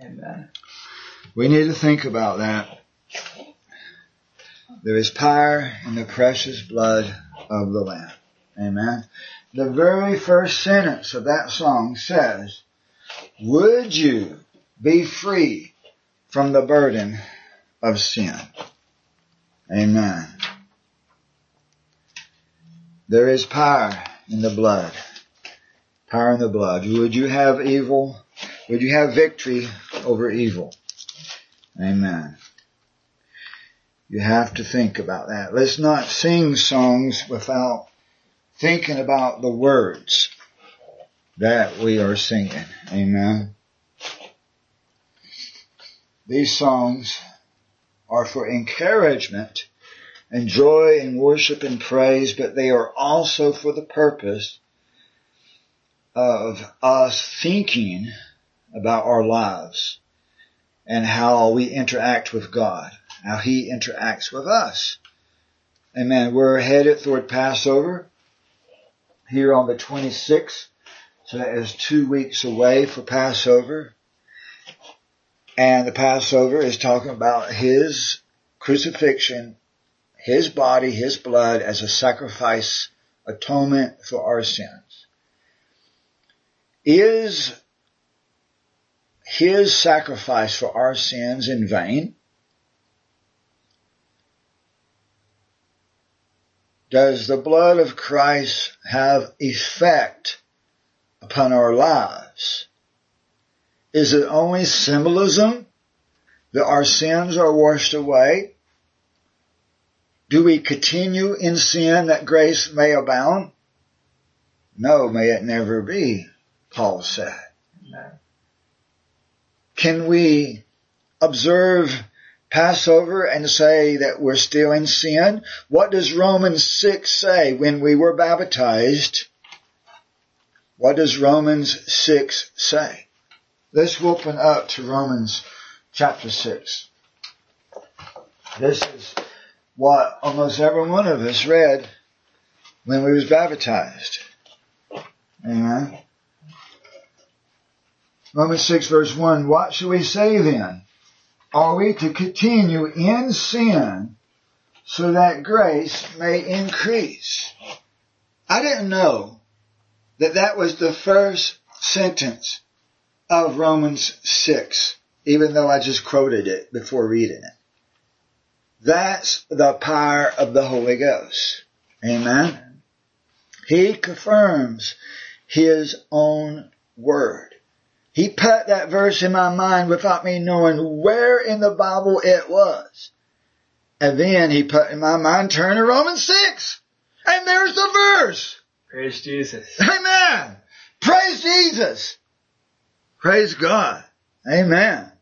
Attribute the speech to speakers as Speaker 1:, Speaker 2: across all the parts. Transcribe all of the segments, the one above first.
Speaker 1: Amen.
Speaker 2: Uh, we need to think about that. There is power in the precious blood of the Lamb. Amen. The very first sentence of that song says, Would you be free from the burden of sin? Amen. There is power in the blood. Power in the blood. Would you have evil? Would you have victory over evil? Amen. You have to think about that. Let's not sing songs without thinking about the words that we are singing. Amen. These songs are for encouragement and joy and worship and praise, but they are also for the purpose of us thinking about our lives and how we interact with God, how He interacts with us. Amen. We're headed toward Passover here on the 26th. So that is two weeks away for Passover. And the Passover is talking about His crucifixion, His body, His blood as a sacrifice atonement for our sins. Is his sacrifice for our sins in vain? Does the blood of Christ have effect upon our lives? Is it only symbolism that our sins are washed away? Do we continue in sin that grace may abound? No, may it never be, Paul said. Can we observe Passover and say that we're still in sin? What does Romans 6 say when we were baptized? What does Romans 6 say? Let's open up to Romans chapter 6. This is what almost every one of us read when we was baptized. Amen. Romans 6 verse 1, what shall we say then? Are we to continue in sin so that grace may increase? I didn't know that that was the first sentence of Romans 6, even though I just quoted it before reading it. That's the power of the Holy Ghost. Amen. He confirms His own word. He put that verse in my mind without me knowing where in the Bible it was. And then he put in my mind, turn to Romans 6. And there's the verse.
Speaker 1: Praise Jesus.
Speaker 2: Amen. Praise Jesus. Praise God. Amen.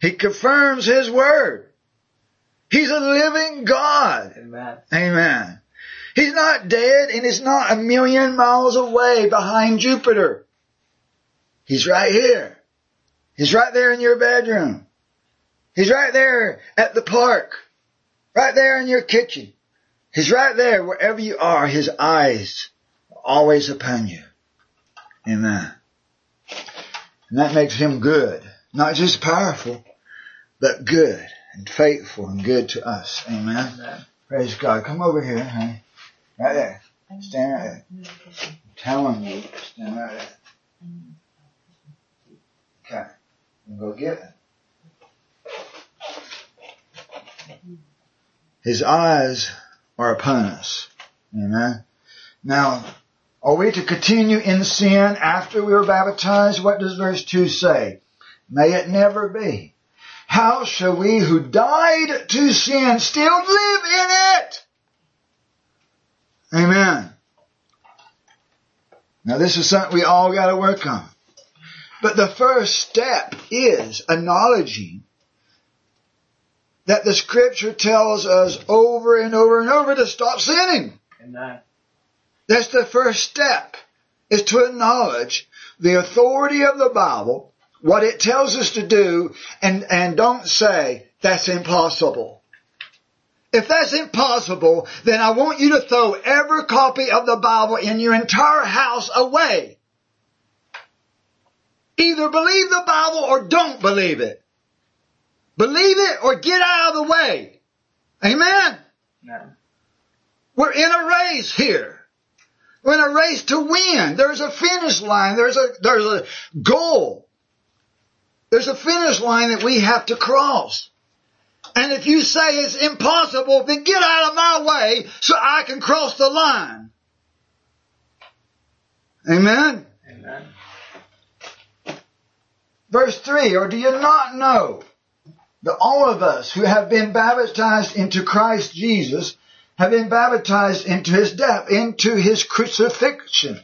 Speaker 2: He confirms His word. He's a living God.
Speaker 1: Amen.
Speaker 2: Amen. He's not dead and he's not a million miles away behind Jupiter. He's right here. He's right there in your bedroom. He's right there at the park. Right there in your kitchen. He's right there wherever you are. His eyes are always upon you. Amen. And that makes him good. Not just powerful, but good and faithful and good to us. Amen.
Speaker 1: Amen.
Speaker 2: Praise God. Come over here, honey. Right there. Stand right there. I'm telling you, stand right there. Okay. And go get it. His eyes are upon us. Amen. Now, are we to continue in sin after we were baptized? What does verse 2 say? May it never be. How shall we who died to sin still live in it? Amen. Now this is something we all gotta work on. But the first step is acknowledging that the scripture tells us over and over and over to stop sinning.
Speaker 1: Amen.
Speaker 2: That's the first step, is to acknowledge the authority of the Bible, what it tells us to do, and, and don't say, that's impossible. If that's impossible, then I want you to throw every copy of the Bible in your entire house away. Either believe the Bible or don't believe it. Believe it or get out of the way. Amen? No. We're in a race here. We're in a race to win. There's a finish line. There's a, there's a goal. There's a finish line that we have to cross. And if you say it's impossible, then get out of my way so I can cross the line. Amen? Amen. Verse 3, or do you not know that all of us who have been baptized into Christ Jesus have been baptized into his death, into his crucifixion?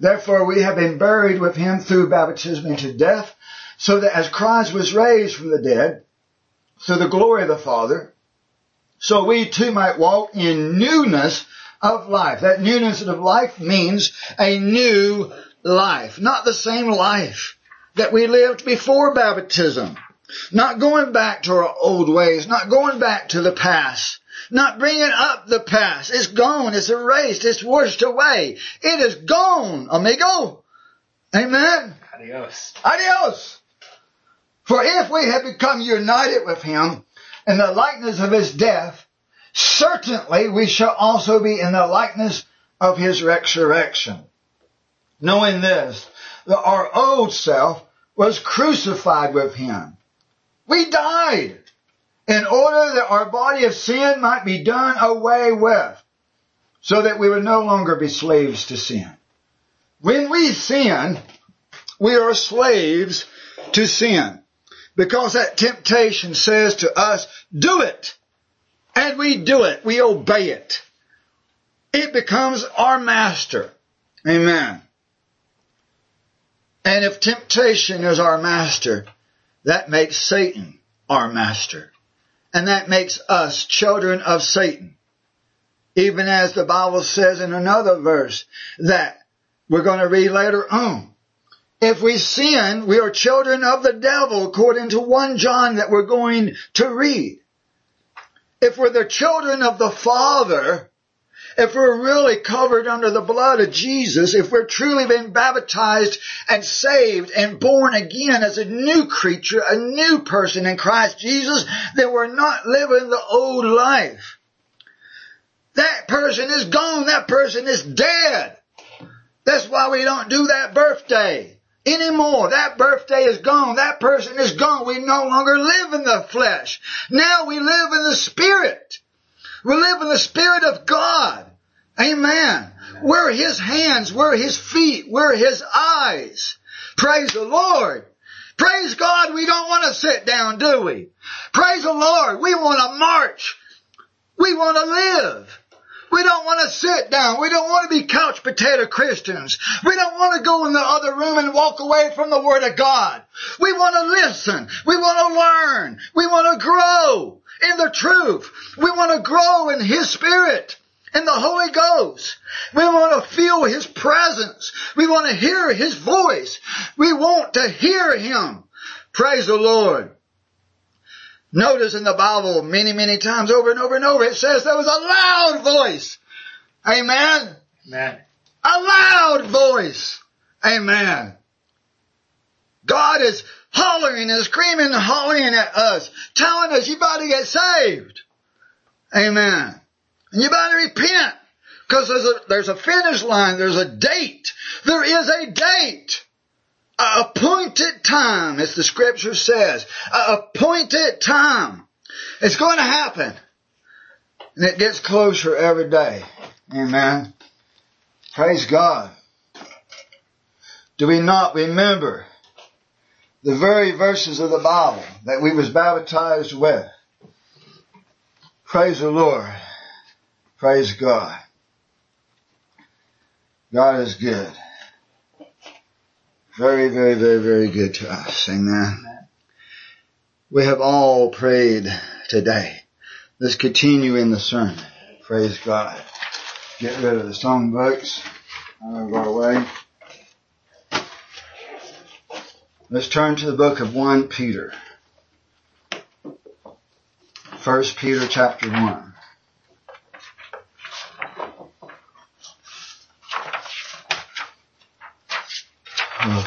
Speaker 2: Therefore we have been buried with him through baptism into death, so that as Christ was raised from the dead, through the glory of the Father, so we too might walk in newness of life. That newness of life means a new life, not the same life that we lived before baptism. Not going back to our old ways, not going back to the past, not bringing up the past. It's gone, it's erased, it's washed away. It is gone, amigo. Amen.
Speaker 1: Adios.
Speaker 2: Adios. For if we have become united with him in the likeness of his death, certainly we shall also be in the likeness of his resurrection. Knowing this, that our old self was crucified with him. We died in order that our body of sin might be done away with so that we would no longer be slaves to sin. When we sin, we are slaves to sin because that temptation says to us, do it. And we do it. We obey it. It becomes our master. Amen. And if temptation is our master, that makes Satan our master. And that makes us children of Satan. Even as the Bible says in another verse that we're going to read later on. If we sin, we are children of the devil according to 1 John that we're going to read. If we're the children of the Father, if we're really covered under the blood of Jesus, if we're truly been baptized and saved and born again as a new creature, a new person in Christ Jesus, then we're not living the old life. That person is gone. That person is dead. That's why we don't do that birthday anymore. That birthday is gone. That person is gone. We no longer live in the flesh. Now we live in the spirit. We live in the Spirit of God. Amen. We're His hands. We're His feet. We're His eyes. Praise the Lord. Praise God. We don't want to sit down, do we? Praise the Lord. We want to march. We want to live. We don't want to sit down. We don't want to be couch potato Christians. We don't want to go in the other room and walk away from the Word of God. We want to listen. We want to learn. We want to grow in the truth. We want to grow in His Spirit, in the Holy Ghost. We want to feel His presence. We want to hear His voice. We want to hear Him. Praise the Lord. Notice in the Bible many, many times over and over and over it says there was a loud voice. Amen.
Speaker 1: Amen.
Speaker 2: A loud voice. Amen. God is hollering and screaming and hollering at us, telling us you better get saved. Amen. And you better repent. Because there's a, there's a finish line, there's a date. There is a date. A appointed time, as the scripture says. A appointed time. It's going to happen. And it gets closer every day. Amen. Praise God. Do we not remember the very verses of the Bible that we was baptized with. Praise the Lord. Praise God. God is good. Very, very, very, very good to us. Amen. We have all prayed today. Let's continue in the sermon. Praise God. Get rid of the songbooks out of our way. Let's turn to the book of 1 Peter. 1 Peter chapter 1.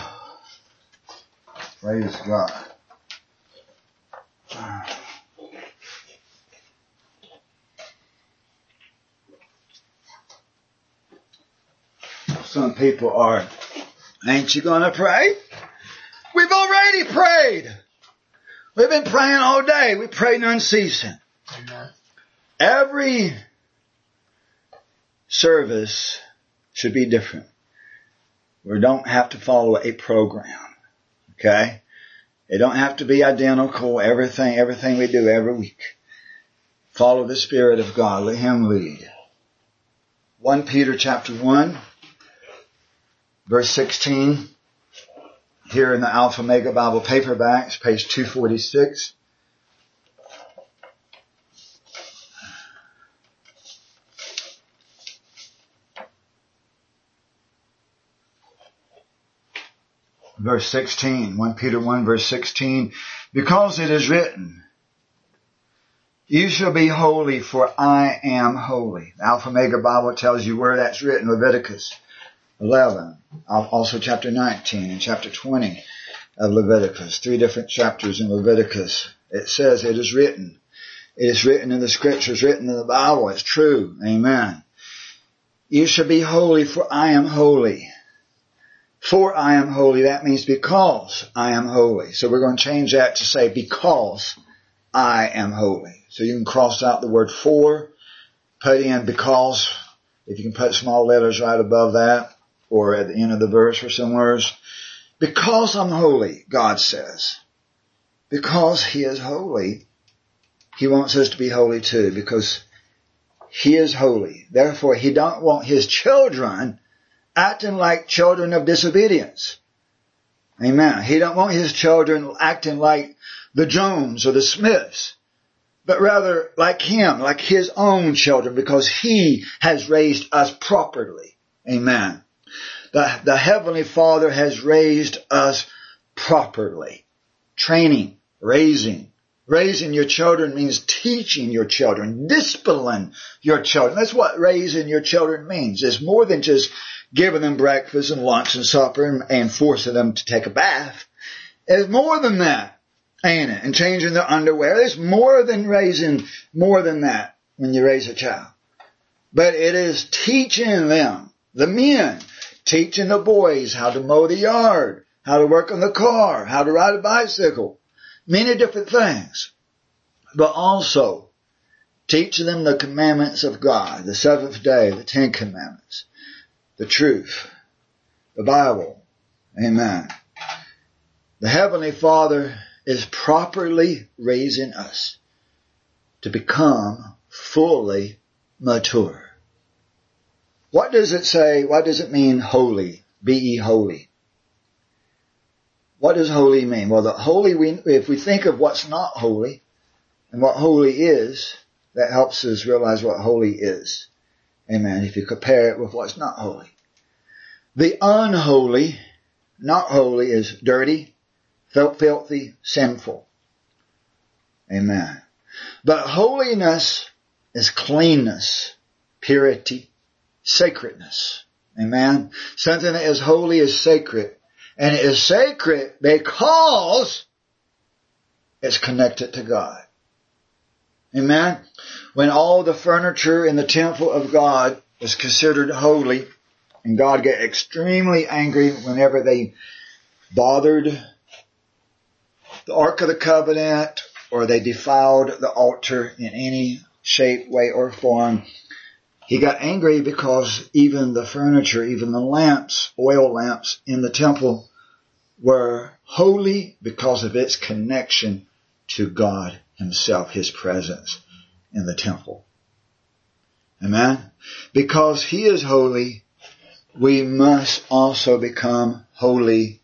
Speaker 2: Praise God. Some people are, ain't you gonna pray? Already prayed. We've been praying all day. We prayed unceasing. Amen. Every service should be different. We don't have to follow a program. Okay? It don't have to be identical, everything, everything we do every week. Follow the Spirit of God. Let Him lead. 1 Peter chapter 1, verse 16. Here in the Alpha Mega Bible paperbacks, page 246. verse 16, 1 Peter 1 verse 16, because it is written, you shall be holy for I am holy. The Alpha Mega Bible tells you where that's written, Leviticus 11, also chapter 19 and chapter 20 of Leviticus, three different chapters in Leviticus. It says it is written. It is written in the scriptures, written in the Bible. It's true. Amen. You shall be holy for I am holy. For I am holy, that means because I am holy. So we're going to change that to say because I am holy. So you can cross out the word for, put in because, if you can put small letters right above that, or at the end of the verse or somewhere. Because I'm holy, God says. Because He is holy, He wants us to be holy too, because He is holy. Therefore, He don't want His children acting like children of disobedience. Amen. He don't want his children acting like the Jones or the Smiths, but rather like him, like his own children, because he has raised us properly. Amen. The, the Heavenly Father has raised us properly. Training, raising, Raising your children means teaching your children, discipline your children. That's what raising your children means. It's more than just giving them breakfast and lunch and supper and, and forcing them to take a bath. It's more than that, ain't it? And changing their underwear. It's more than raising, more than that when you raise a child. But it is teaching them, the men, teaching the boys how to mow the yard, how to work on the car, how to ride a bicycle, many different things, but also teach them the commandments of God, the seventh day, the Ten Commandments, the truth, the Bible. Amen. The Heavenly Father is properly raising us to become fully mature. What does it say? What does it mean holy? Be holy. What does holy mean? Well, the holy, we, if we think of what's not holy and what holy is, that helps us realize what holy is. Amen. If you compare it with what's not holy. The unholy, not holy, is dirty, filthy, sinful. Amen. But holiness is cleanness, purity, sacredness. Amen. Something that is holy is sacred. And it is sacred because it's connected to God. Amen. When all the furniture in the temple of God is considered holy, and God get extremely angry whenever they bothered the Ark of the Covenant or they defiled the altar in any shape, way, or form. He got angry because even the furniture, even the lamps, oil lamps in the temple were holy because of its connection to God himself, his presence in the temple. Amen? Because he is holy, we must also become holy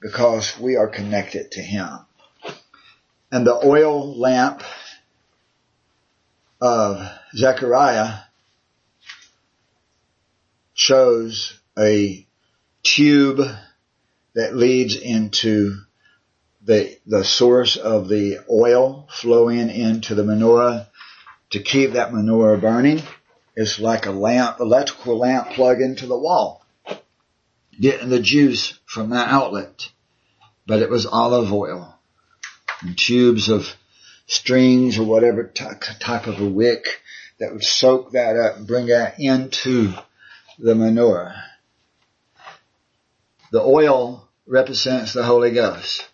Speaker 2: because we are connected to him. And the oil lamp of Zechariah shows a tube that leads into the, the source of the oil flowing into the menorah to keep that menorah burning. It's like a lamp, electrical lamp plug into the wall. Getting the juice from that outlet. but it was olive oil and tubes of strings or whatever type of a wick that would soak that up bring that into the menorah. The oil represents the Holy Ghost.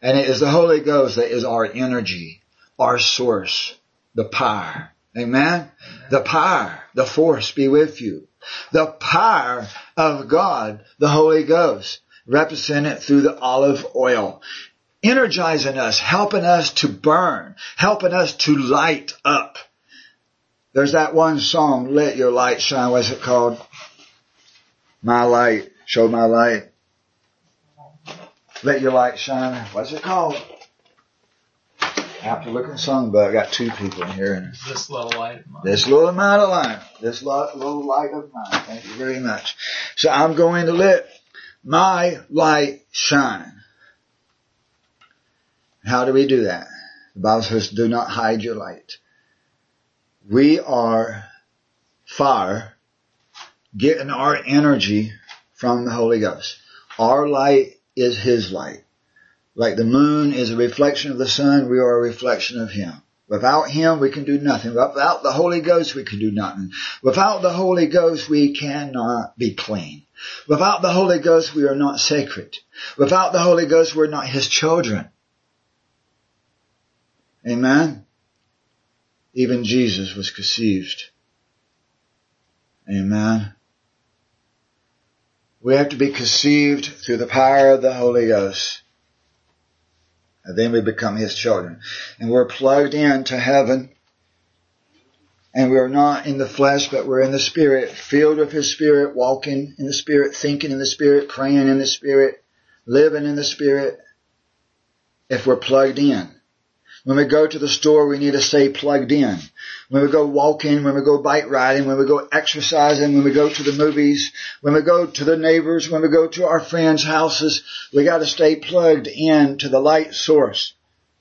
Speaker 2: And it is the Holy Ghost that is our energy, our source, the power. Amen? The power, the force be with you. The power of God, the Holy Ghost, represented through the olive oil, energizing us, helping us to burn, helping us to light up. There's that one song, Let Your Light Shine. What's it called? My light. Show my light. Let your light shine. What's it called? I have to look in the songbook. I got two people in here. And
Speaker 1: this little light of mine.
Speaker 2: This little light of mine. This little light of mine. Thank you very much. So I'm going to let my light shine. How do we do that? The Bible says, do not hide your light. We are fire getting our energy from the Holy Ghost. Our light is His light. Like the moon is a reflection of the sun, we are a reflection of Him. Without Him, we can do nothing. Without the Holy Ghost, we can do nothing. Without the Holy Ghost, we cannot be clean. Without the Holy Ghost, we are not sacred. Without the Holy Ghost, we're not His children. Amen? Even Jesus was conceived. Amen. We have to be conceived through the power of the Holy Ghost. And then we become His children. And we're plugged into heaven. And we're not in the flesh, but we're in the Spirit, filled with His Spirit, walking in the Spirit, thinking in the Spirit, praying in the Spirit, living in the Spirit, if we're plugged in. When we go to the store, we need to stay plugged in. When we go walking, when we go bike riding, when we go exercising, when we go to the movies, when we go to the neighbors, when we go to our friends' houses, we got to stay plugged in to the light source,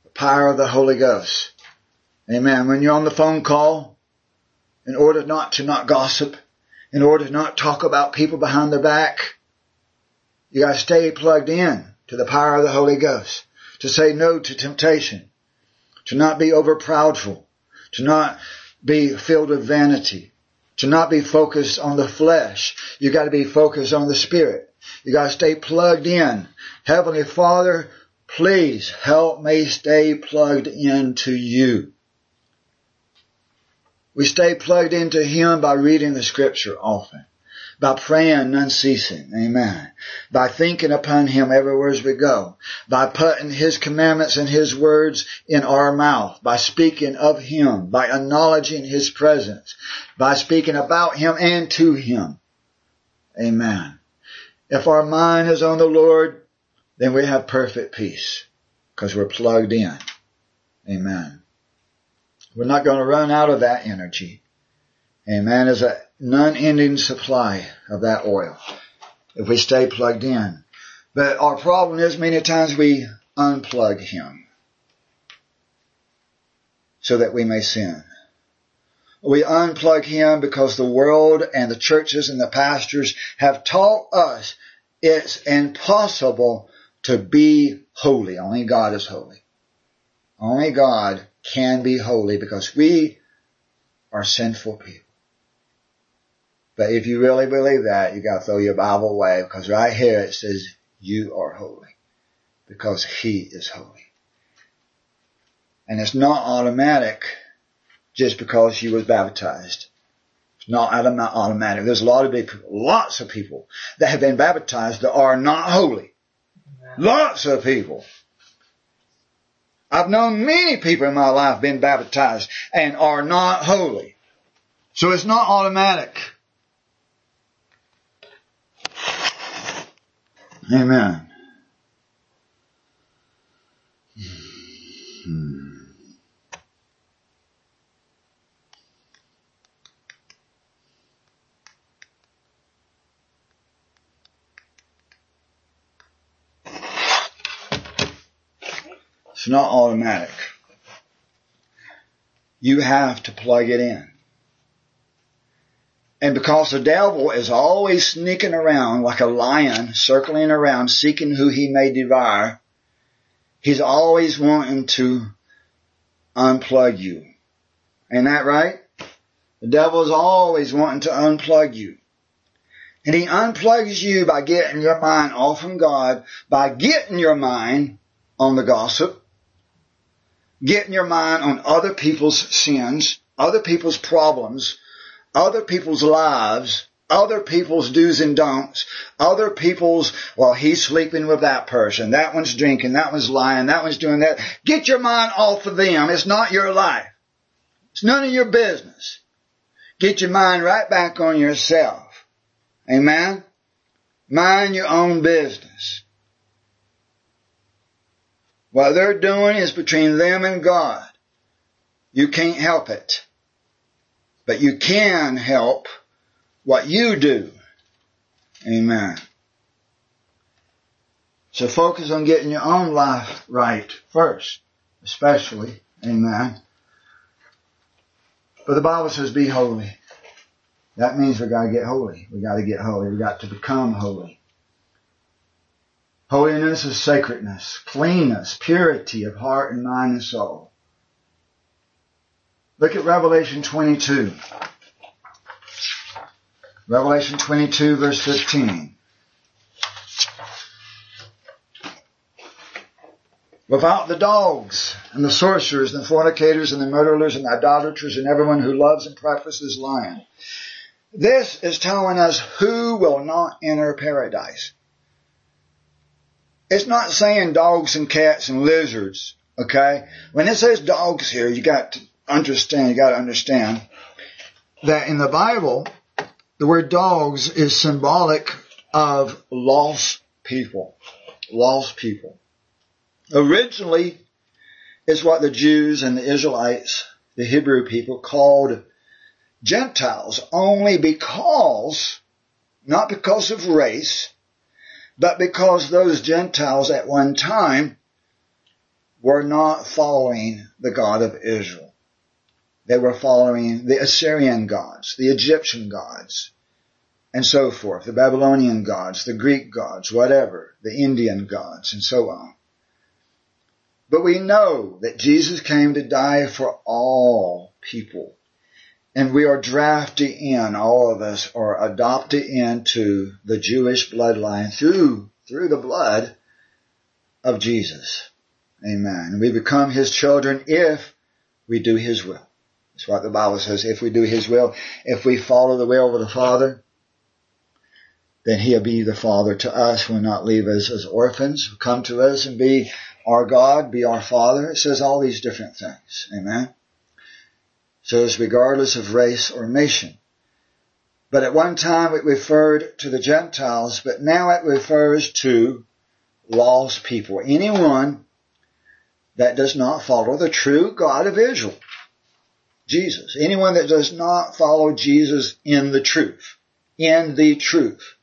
Speaker 2: the power of the Holy Ghost. Amen. When you're on the phone call, in order not to not gossip, in order to not talk about people behind their back, you got to stay plugged in to the power of the Holy Ghost, to say no to temptation, to not be overproudful, to not be filled with vanity, to not be focused on the flesh. You got to be focused on the spirit. You got to stay plugged in. Heavenly Father, please help me stay plugged into you. We stay plugged into Him by reading the scripture often by praying unceasing. Amen. By thinking upon Him everywhere as we go. By putting His commandments and His words in our mouth. By speaking of Him. By acknowledging His presence. By speaking about Him and to Him. Amen. If our mind is on the Lord, then we have perfect peace because we're plugged in. Amen. We're not going to run out of that energy. Amen. is a non-ending supply of that oil if we stay plugged in. But our problem is many times we unplug Him so that we may sin. We unplug Him because the world and the churches and the pastors have taught us it's impossible to be holy. Only God is holy. Only God can be holy because we are sinful people. But if you really believe that, you got to throw your Bible away because right here it says you are holy because he is holy. And it's not automatic just because you was baptized. It's not automatic. There's a lot of people, lots of people that have been baptized that are not holy. Lots of people. I've known many people in my life been baptized and are not holy. So it's not automatic. Amen. It's not automatic. You have to plug it in. And because the devil is always sneaking around like a lion, circling around, seeking who he may devour, he's always wanting to unplug you. Ain't that right? The devil is always wanting to unplug you. And he unplugs you by getting your mind off from God, by getting your mind on the gossip, getting your mind on other people's sins, other people's problems, other people's lives, other people's do's and don'ts, other people's, well, he's sleeping with that person, that one's drinking, that one's lying, that one's doing that. Get your mind off of them. It's not your life. It's none of your business. Get your mind right back on yourself. Amen? Mind your own business. What they're doing is between them and God. You can't help it. But you can help what you do. Amen. So focus on getting your own life right first, especially. Amen. But the Bible says be holy. That means we gotta get holy. We gotta get holy. We got to become holy. Holiness is sacredness, cleanness, purity of heart and mind and soul. Look at Revelation 22. Revelation 22 verse 15. Without the dogs and the sorcerers and the fornicators and the murderers and the idolaters and everyone who loves and practices lying. This is telling us who will not enter paradise. It's not saying dogs and cats and lizards, okay? When it says dogs here, you got to understand, you got to understand that in the Bible, the word dogs is symbolic of lost people. Lost people. Originally, it's what the Jews and the Israelites, the Hebrew people, called Gentiles only because, not because of race, but because those Gentiles at one time were not following the God of Israel. They were following the Assyrian gods, the Egyptian gods, and so forth, the Babylonian gods, the Greek gods, whatever, the Indian gods, and so on. But we know that Jesus came to die for all people. And we are drafted in, all of us are adopted into the Jewish bloodline through, through the blood of Jesus. Amen. We become His children if we do His will. That's what the Bible says. If we do His will, if we follow the will of the Father, then He'll be the Father to us, will not leave us as orphans, will come to us and be our God, be our Father. It says all these different things. Amen. So it's regardless of race or nation. But at one time it referred to the Gentiles, but now it refers to lost people. Anyone that does not follow the true God of Israel. Jesus. Anyone that does not follow Jesus in the truth. In the truth.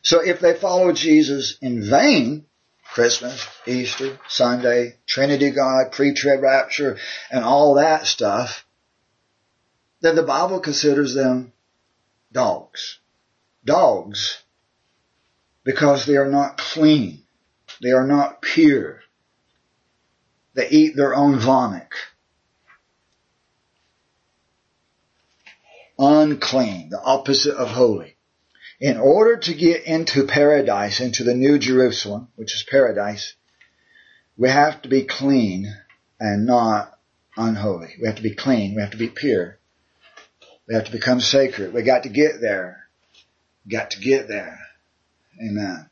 Speaker 2: So if they follow Jesus in vain, Christmas, Easter, Sunday, Trinity God, pre-trib rapture, and all that stuff, then the Bible considers them dogs. Dogs because they are not clean. They are not pure. They eat their own vomit. Unclean, the opposite of holy. In order to get into paradise, into the new Jerusalem, which is paradise, we have to be clean and not unholy. We have to be clean. We have to be pure. We have to become sacred. We got to get there. Got to get there. Amen.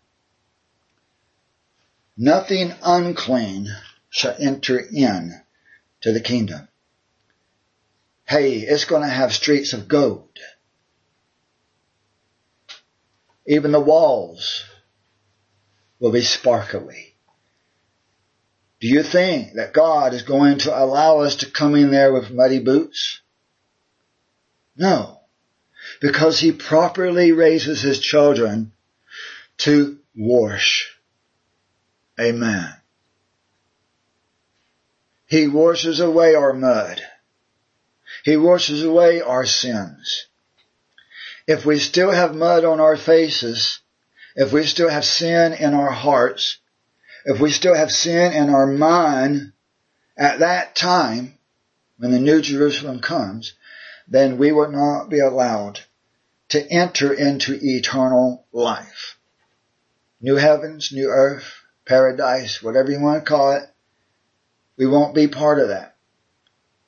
Speaker 2: Nothing unclean shall enter in to the kingdom. Hey, it's going to have streets of gold. Even the walls will be sparkly. Do you think that God is going to allow us to come in there with muddy boots? No. Because he properly raises his children to wash. Amen. He washes away our mud. He washes away our sins. if we still have mud on our faces, if we still have sin in our hearts, if we still have sin in our mind at that time, when the New Jerusalem comes, then we will not be allowed to enter into eternal life. New heavens, new earth, paradise, whatever you want to call it, we won't be part of that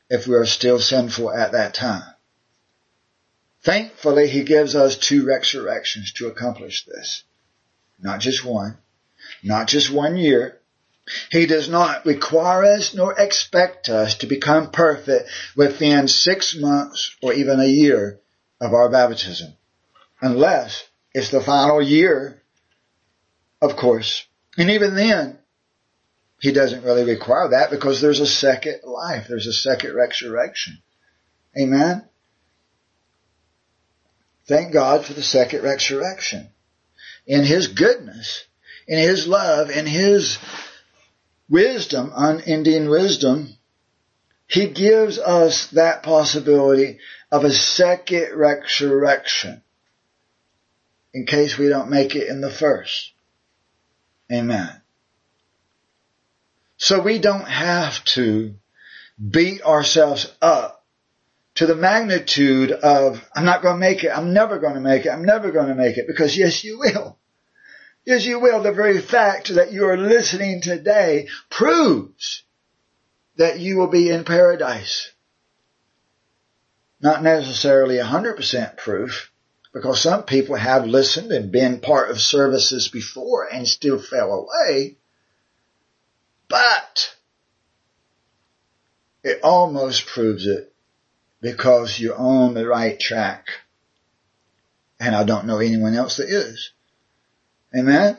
Speaker 2: if we are still sinful at that time. Thankfully, he gives us two resurrections to accomplish this. Not just one. Not just one year. He does not require us nor expect us to become perfect within six months or even a year of our baptism. Unless it's the final year, of course. And even then, he doesn't really require that because there's a second life. There's a second resurrection. Amen. Thank God for the second resurrection. In His goodness, in His love, in His wisdom, unending wisdom, He gives us that possibility of a second resurrection in case we don't make it in the first. Amen. So we don't have to beat ourselves up to the magnitude of, I'm not going to make it, I'm never going to make it, I'm never going to make it, because yes, you will. Yes, you will. The very fact that you are listening today proves that you will be in paradise. Not necessarily 100% proof, because some people have listened and been part of services before and still fell away. But it almost proves it because you're on the right track. And I don't know anyone else that is. Amen?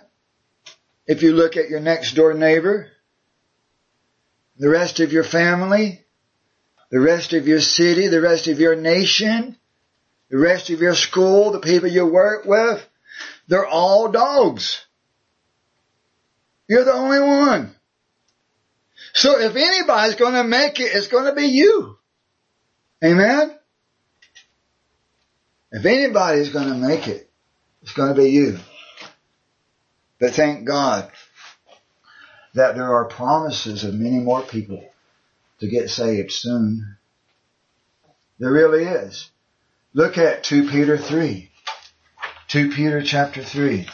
Speaker 2: If you look at your next door neighbor, the rest of your family, the rest of your city, the rest of your nation, the rest of your school, the people you work with, they're all dogs. You're the only one. So if anybody's going to make it, it's going to be you. Amen? If anybody's going to make it, it's going to be you. But thank God that there are promises of many more people to get saved soon. There really is. Look at 2 Peter 3. 2 Peter chapter 3.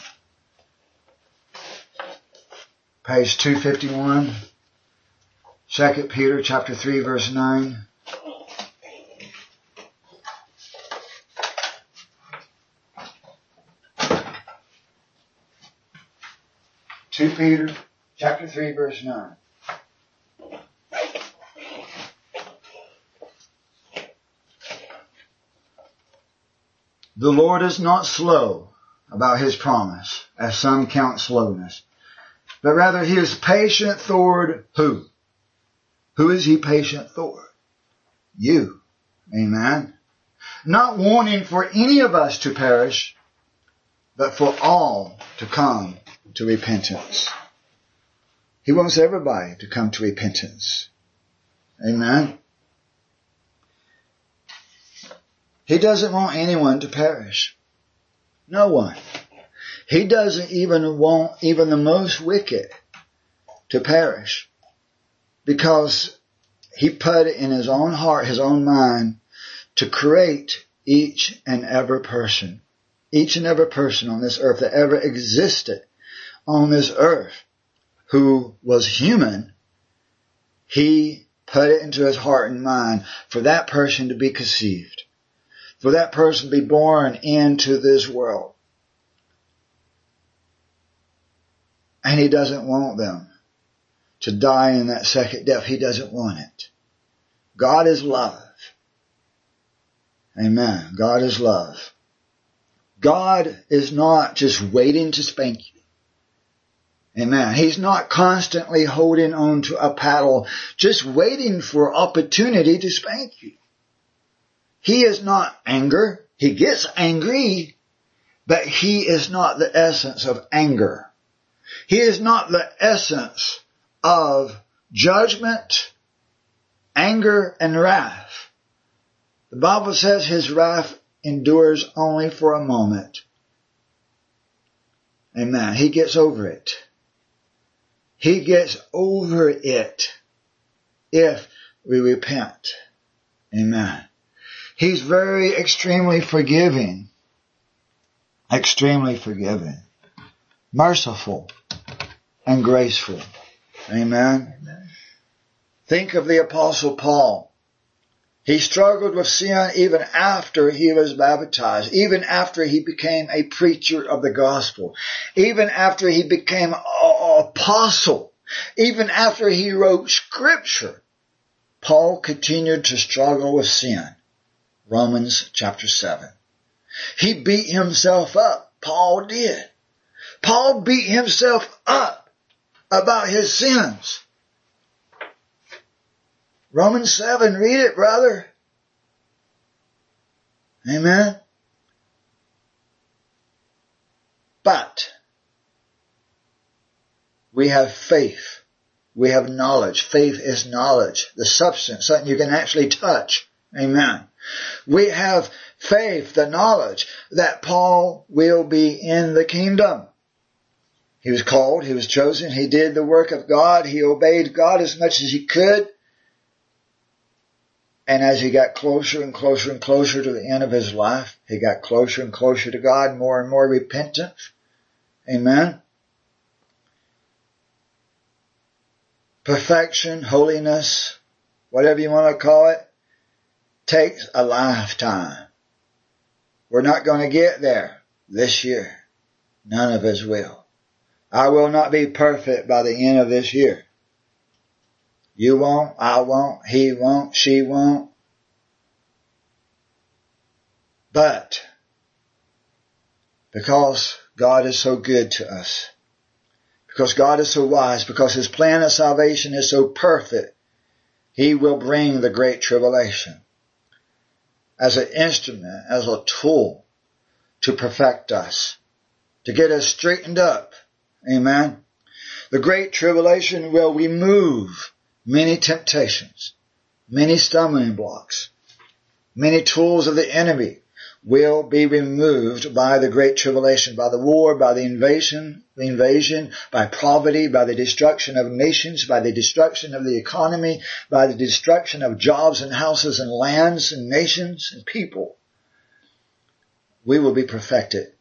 Speaker 2: Page 251. 2 Peter chapter 3 verse 9. 2 Peter chapter 3 verse 9. The Lord is not slow about his promise, as some count slowness, but rather he is patient toward who? Who is he patient toward? You. Amen. Not wanting for any of us to perish, but for all to come to repentance. He wants everybody to come to repentance. Amen. He doesn't want anyone to perish. No one. He doesn't even want even the most wicked to perish because he put it in his own heart, his own mind to create each and every person, each and every person on this earth that ever existed on this earth who was human, he put it into his heart and mind for that person to be conceived, for that person to be born into this world. And he doesn't want them to die in that second death. He doesn't want it. God is love. Amen. God is love. God is not just waiting to spank you. Amen. He's not constantly holding on to a paddle, just waiting for opportunity to spank you. He is not anger. He gets angry, but he is not the essence of anger. He is not the essence of judgment, anger, and wrath. The Bible says his wrath endures only for a moment. Amen. He gets over it. He gets over it if we repent. Amen. He's very extremely forgiving. Extremely forgiving. Merciful and graceful. Amen. Amen. Think of the apostle Paul. He struggled with sin even after he was baptized, even after he became a preacher of the gospel, even after he became an apostle, even after he wrote scripture. Paul continued to struggle with sin. Romans chapter 7. He beat himself up. Paul did. Paul beat himself up about his sins. Romans 7, read it, brother. Amen. But we have faith. We have knowledge. Faith is knowledge, the substance, something you can actually touch. Amen. We have faith, the knowledge that Paul will be in the kingdom. He was called, he was chosen, he did the work of God, he obeyed God as much as he could. And as he got closer and closer and closer to the end of his life, he got closer and closer to God, more and more repentant. Amen. Perfection, holiness, whatever you want to call it, takes a lifetime. We're not going to get there this year. None of us will. I will not be perfect by the end of this year. You won't, I won't, he won't, she won't. But because God is so good to us, because God is so wise, because his plan of salvation is so perfect, he will bring the great tribulation as an instrument, as a tool to perfect us, to get us straightened up. Amen. The great tribulation will remove many temptations, many stumbling blocks, many tools of the enemy will be removed by the great tribulation, by the war, by the invasion, the invasion, by poverty, by the destruction of nations, by the destruction of the economy, by the destruction of jobs and houses and lands and nations and people. We will be perfected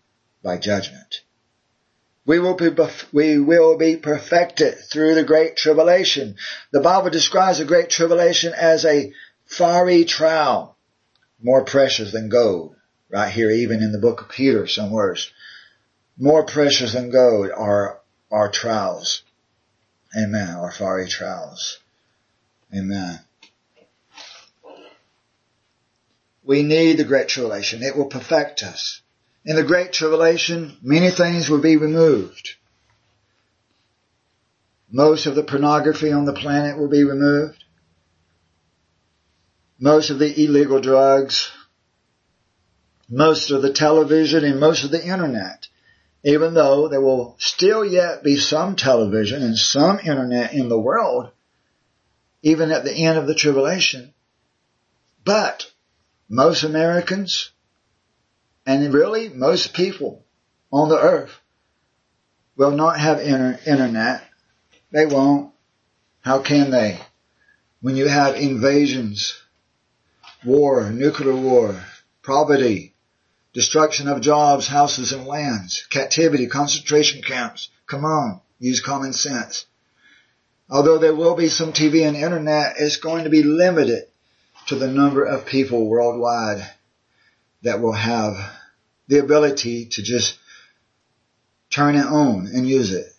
Speaker 2: by judgment. We will be, we will be perfected through the great tribulation. The Bible describes the great tribulation as a fiery trial, more precious than gold. Right here, even in the book of Peter, some words. More precious than gold are our trials. Amen. Our fiery trials. Amen. We need the great tribulation. It will perfect us. In the Great Tribulation, many things will be removed. Most of the pornography on the planet will be removed. Most of the illegal drugs, most of the television and most of the internet. Even though there will still yet be some television and some internet in the world, even at the end of the tribulation. But most Americans, and really, most people on the earth will not have inter- internet. They won't. How can they? When you have invasions, war, nuclear war, poverty, destruction of jobs, houses, and lands, captivity, concentration camps. Come on, use common sense. Although there will be some TV and internet, it's going to be limited to the number of people worldwide that will have the ability to just turn it on and use it.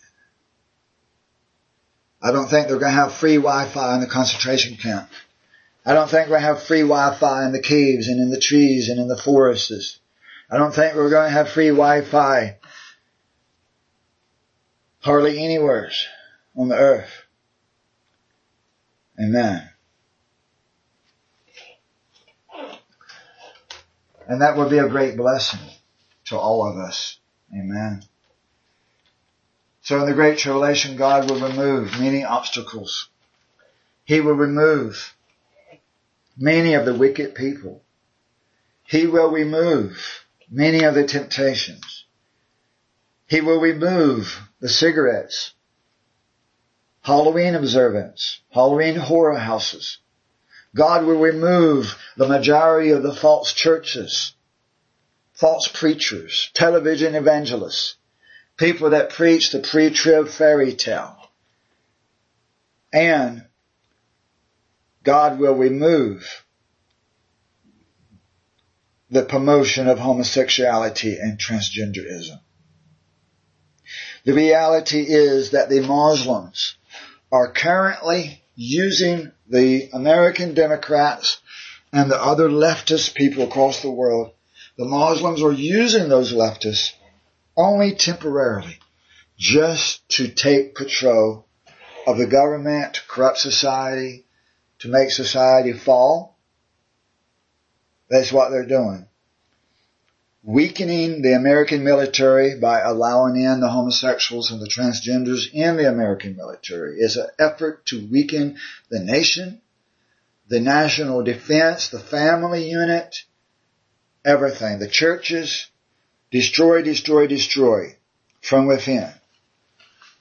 Speaker 2: I don't think they're going to have free Wi-Fi in the concentration camp. I don't think we're going to have free Wi-Fi in the caves and in the trees and in the forests. I don't think we're going to have free Wi-Fi hardly anywhere on the earth. Amen. And that would be a great blessing to all of us. Amen. So in the Great Tribulation, God will remove many obstacles. He will remove many of the wicked people. He will remove many of the temptations. He will remove the cigarettes, Halloween observance, Halloween horror houses. God will remove the majority of the false churches, false preachers, television evangelists, people that preach the pre-trib fairy tale. And God will remove the promotion of homosexuality and transgenderism. The reality is that the Muslims are currently using the American Democrats and the other leftist people across the world. The Muslims are using those leftists only temporarily just to take control of the government, to corrupt society, to make society fall. That's what they're doing. Weakening the American military by allowing in the homosexuals and the transgenders in the American military is an effort to weaken the nation, the national defense, the family unit, everything, the churches, destroy, destroy, destroy from within,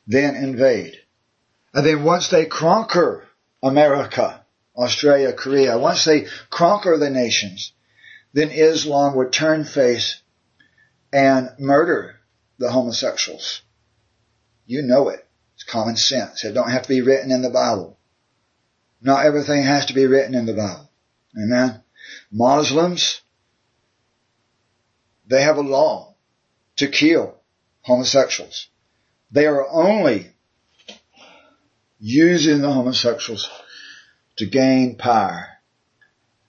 Speaker 2: then invade. And then once they conquer America, Australia, Korea, once they conquer the nations, then Islam would turn face and murder the homosexuals. You know it. It's common sense. It don't have to be written in the Bible. Not everything has to be written in the Bible. Amen. Muslims, they have a law to kill homosexuals. They are only using the homosexuals to gain power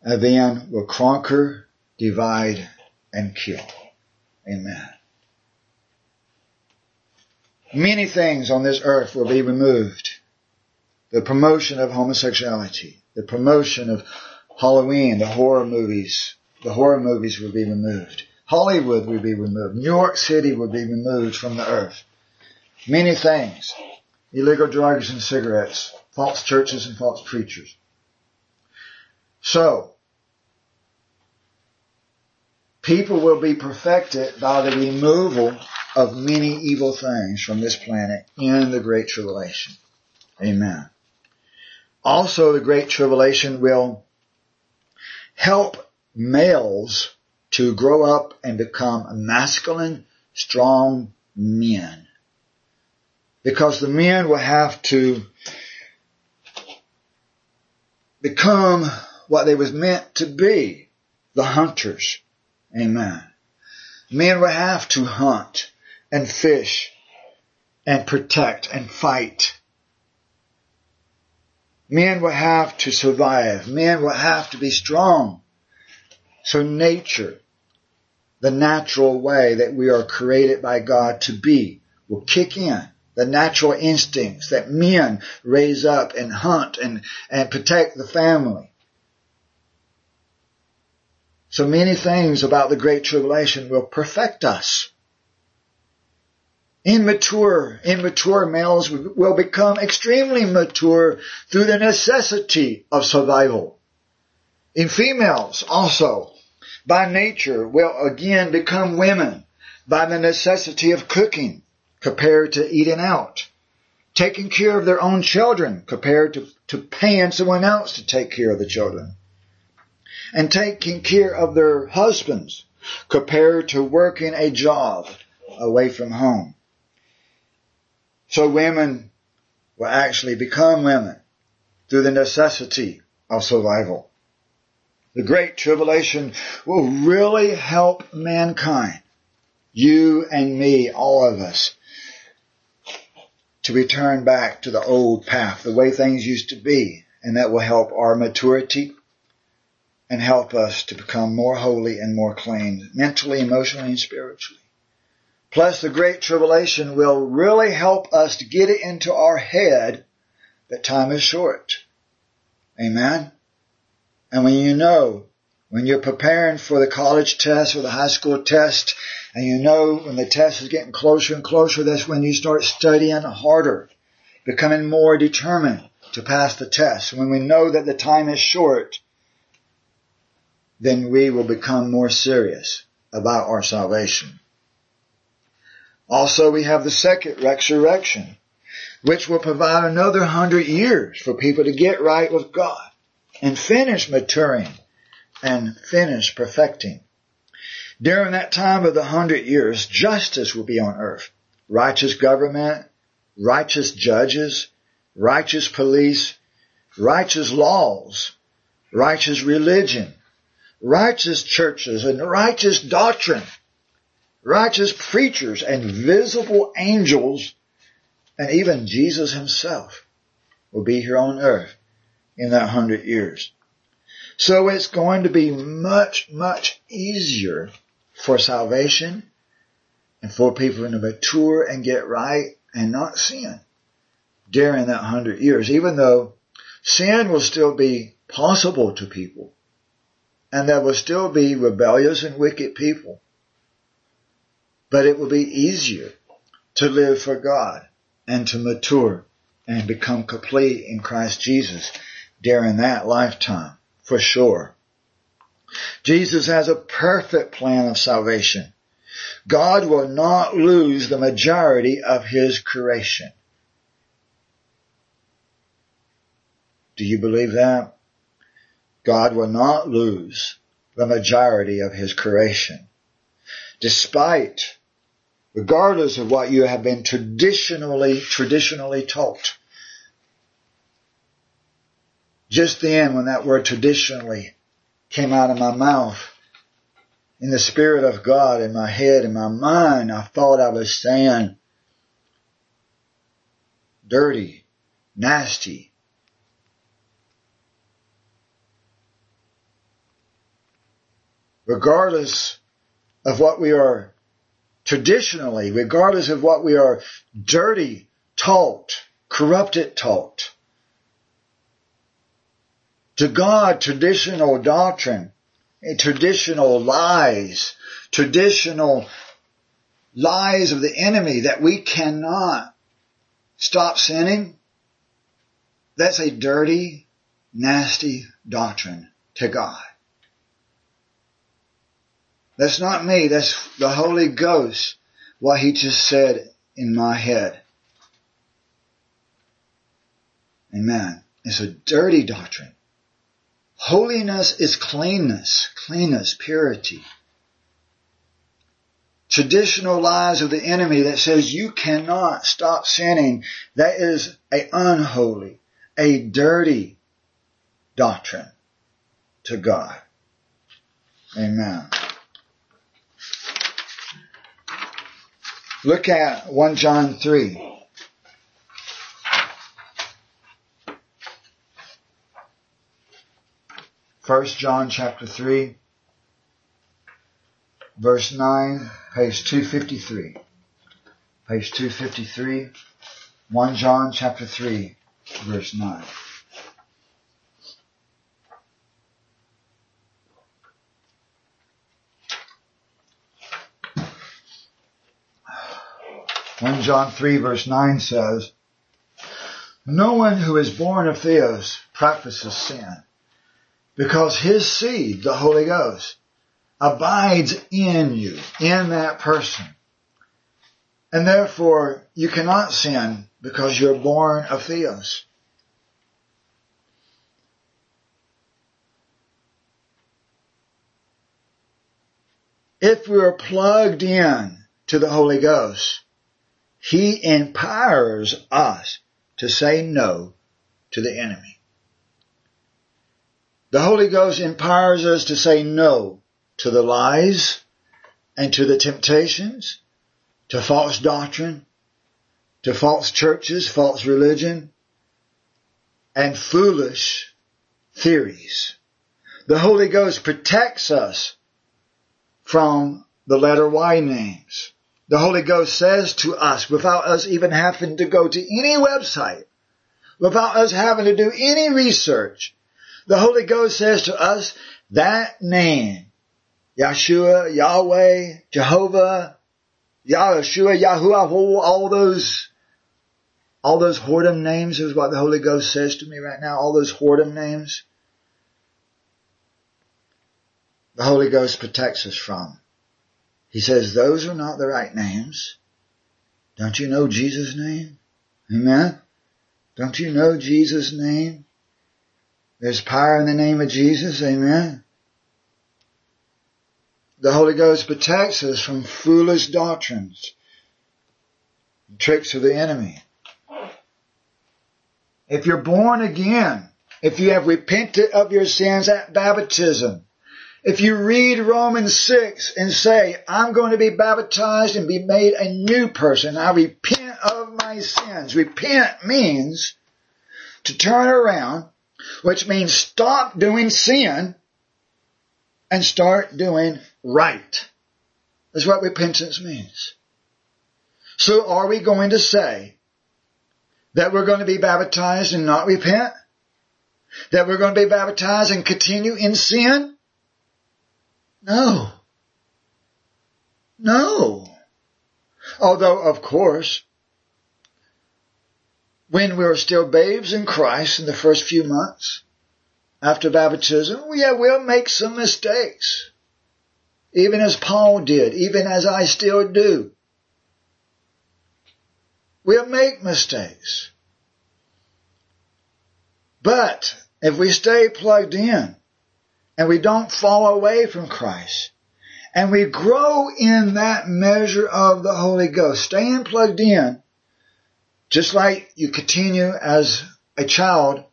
Speaker 2: and then will conquer, divide, and kill. Amen. Many things on this earth will be removed. The promotion of homosexuality, the promotion of Halloween, the horror movies, the horror movies will be removed. Hollywood will be removed. New York City will be removed from the earth. Many things. Illegal drugs and cigarettes, false churches and false preachers. So, people will be perfected by the removal of many evil things from this planet in the Great Tribulation. Amen. Also, the Great Tribulation will help males to grow up and become masculine, strong men. Because the men will have to become what they was meant to be, the hunters. Amen. Men will have to hunt and fish and protect and fight. Men will have to survive. Men will have to be strong. So nature the natural way that we are created by God to be will kick in. The natural instincts that men raise up and hunt and, and protect the family. So many things about the Great Tribulation will perfect us. Immature, immature males will become extremely mature through the necessity of survival. In females also, by nature will again become women by the necessity of cooking compared to eating out. Taking care of their own children compared to, to paying someone else to take care of the children. And taking care of their husbands compared to working a job away from home. So women will actually become women through the necessity of survival. The Great Tribulation will really help mankind, you and me, all of us, to return back to the old path, the way things used to be, and that will help our maturity and help us to become more holy and more clean, mentally, emotionally, and spiritually. Plus the Great Tribulation will really help us to get it into our head that time is short. Amen? And when you know, when you're preparing for the college test or the high school test, and you know when the test is getting closer and closer, that's when you start studying harder, becoming more determined to pass the test. When we know that the time is short, then we will become more serious about our salvation. Also, we have the second resurrection, which will provide another hundred years for people to get right with God and finish maturing and finish perfecting. During that time of the hundred years, justice will be on earth. Righteous government, righteous judges, righteous police, righteous laws, righteous religion, righteous churches and righteous doctrine, righteous preachers and visible angels, and even Jesus himself will be here on earth in that hundred years. So it's going to be much, much easier for salvation and for people to mature and get right and not sin during that hundred years, even though sin will still be possible to people and there will still be rebellious and wicked people. But it will be easier to live for God and to mature and become complete in Christ Jesus during that lifetime, for sure. Jesus has a perfect plan of salvation. God will not lose the majority of His creation. Do you believe that? God will not lose the majority of his creation. Despite, regardless of what you have been traditionally, traditionally taught. Just then when that word traditionally came out of my mouth, in the Spirit of God in my head, in my mind, I thought I was saying dirty, nasty, regardless of what we are traditionally, regardless of what we are dirty taught, corrupted taught. To God, traditional doctrine, traditional lies, traditional lies of the enemy that we cannot stop sinning, that's a dirty, nasty doctrine to God. That's not me. That's the Holy Ghost. What he just said in my head. Amen. It's a dirty doctrine. Holiness is cleanness, cleanness, purity. Traditional lies of the enemy that says you cannot stop sinning, that is a unholy, a dirty doctrine to God. Amen. Look at 1 John 3. First John chapter 3, verse 9, page 253. Page 253, 1 John chapter 3, verse 9. 1 John 3 verse 9 says, No one who is born of Theos practices sin, because his seed, the Holy Ghost, abides in you, in that person. And therefore, you cannot sin because you're born of Theos. If we are plugged in to the Holy Ghost, he empowers us to say no to the enemy. The Holy Ghost empowers us to say no to the lies and to the temptations, to false doctrine, to false churches, false religion, and foolish theories. The Holy Ghost protects us from the letter Y names. The Holy Ghost says to us without us even having to go to any website, without us having to do any research. The Holy Ghost says to us that name, Yeshua, Yahweh, Jehovah, Yahshua, Yahuwah, all those, all those whoredom names is what the Holy Ghost says to me right now, all those whoredom names. the Holy Ghost protects us from. He says those are not the right names. Don't you know Jesus' name? Amen. Don't you know Jesus' name? There's power in the name of Jesus. Amen. The Holy Ghost protects us from foolish doctrines, tricks of the enemy. If you're born again, if you have repented of your sins at baptism, if you read Romans 6 and say, I'm going to be baptized and be made a new person, I repent of my sins. Repent means to turn around, which means stop doing sin and start doing right. That's what repentance means. So are we going to say that we're going to be baptized and not repent? That we're going to be baptized and continue in sin? No. No. Although, of course, when we were still babes in Christ in the first few months after baptism, yeah, we'll make some mistakes. Even as Paul did, even as I still do. We'll make mistakes. But if we stay plugged in and we don't fall away from Christ and we grow in that measure of the Holy Ghost, staying plugged in, just like you continue as a child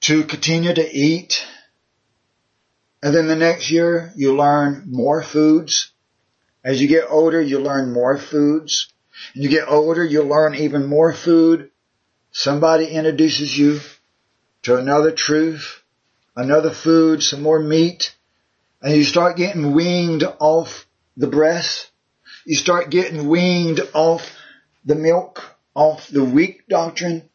Speaker 2: to continue to eat, and then the next year you learn more foods. As you get older, you learn more foods. And you get older, you learn even more food. Somebody introduces you to another truth, another food, some more meat, and you start getting weaned off the breast. You start getting weaned off the milk, off the weak doctrine.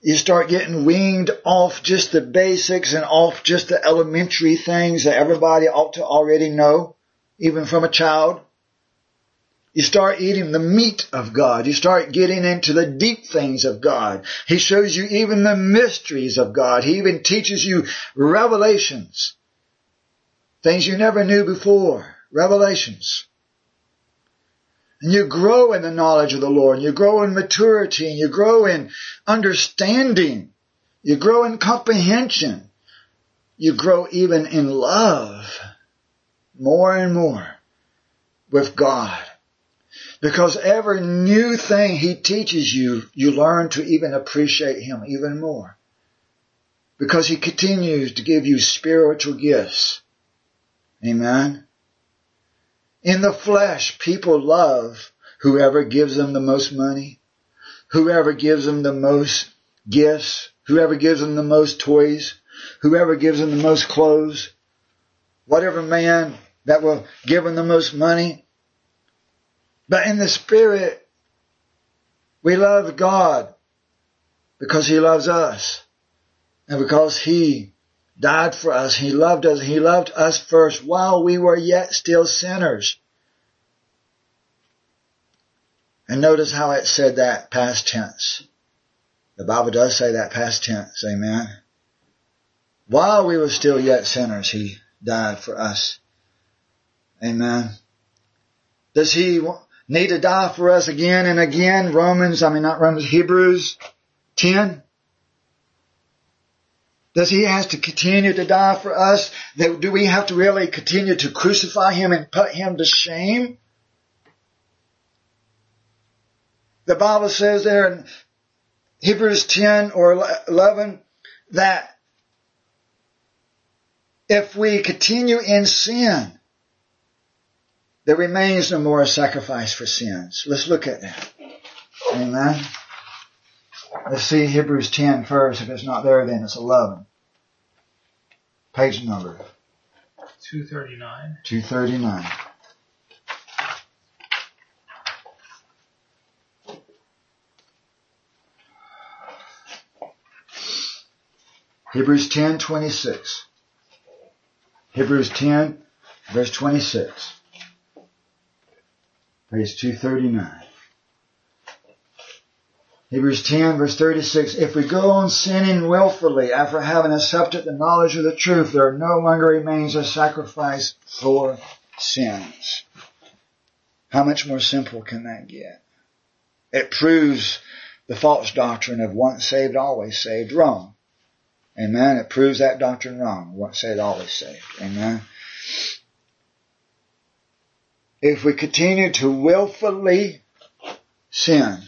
Speaker 2: You start getting weaned off just the basics and off just the elementary things that everybody ought to already know, even from a child. You start eating the meat of God. You start getting into the deep things of God. He shows you even the mysteries of God. He even teaches you revelations. Things you never knew before. Revelations. And you grow in the knowledge of the Lord. And you grow in maturity and you grow in understanding. You grow in comprehension. You grow even in love more and more with God. Because every new thing he teaches you, you learn to even appreciate him even more. Because he continues to give you spiritual gifts. Amen. In the flesh, people love whoever gives them the most money, whoever gives them the most gifts, whoever gives them the most toys, whoever gives them the most clothes, whatever man that will give them the most money, but in the spirit, we love God because He loves us. And because He died for us, He loved us, He loved us first while we were yet still sinners. And notice how it said that past tense. The Bible does say that past tense, amen. While we were still yet sinners, He died for us. Amen. Does He need to die for us again and again. Romans, I mean not Romans, Hebrews 10. Does he have to continue to die for us? Do we have to really continue to crucify him and put him to shame? The Bible says there in Hebrews 10 or 11 that if we continue in sin, there remains no more sacrifice for sins. Let's look at that. Amen. Let's see Hebrews 10 first. If it's not there, then it's 11. Page number.
Speaker 1: 239.
Speaker 2: 239. Hebrews 10, 26. Hebrews 10, verse 26 page 239. Hebrews 10 verse 36, if we go on sinning willfully after having accepted the knowledge of the truth, there no longer remains a sacrifice for sins. How much more simple can that get? It proves the false doctrine of once saved, always saved wrong. Amen. It proves that doctrine wrong. Once saved, always saved. Amen. If we continue to willfully sin,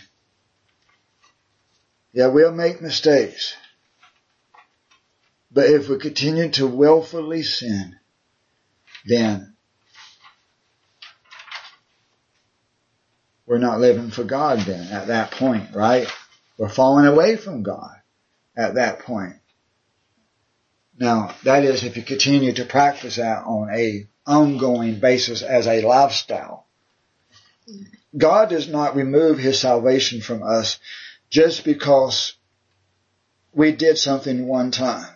Speaker 2: yeah, we'll make mistakes. But if we continue to willfully sin, then we're not living for God then at that point, right? We're falling away from God at that point. Now, that is if you continue to practice that on a ongoing basis as a lifestyle. God does not remove his salvation from us just because we did something one time,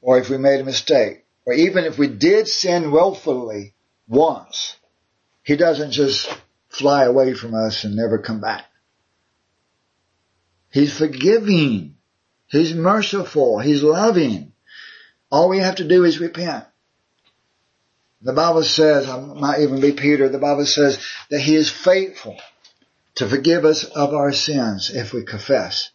Speaker 2: or if we made a mistake, or even if we did sin willfully once, He doesn't just fly away from us and never come back. He's forgiving. He's merciful. He's loving. All we have to do is repent. The Bible says, I might even be Peter, the Bible says that He is faithful to forgive us of our sins if we confess.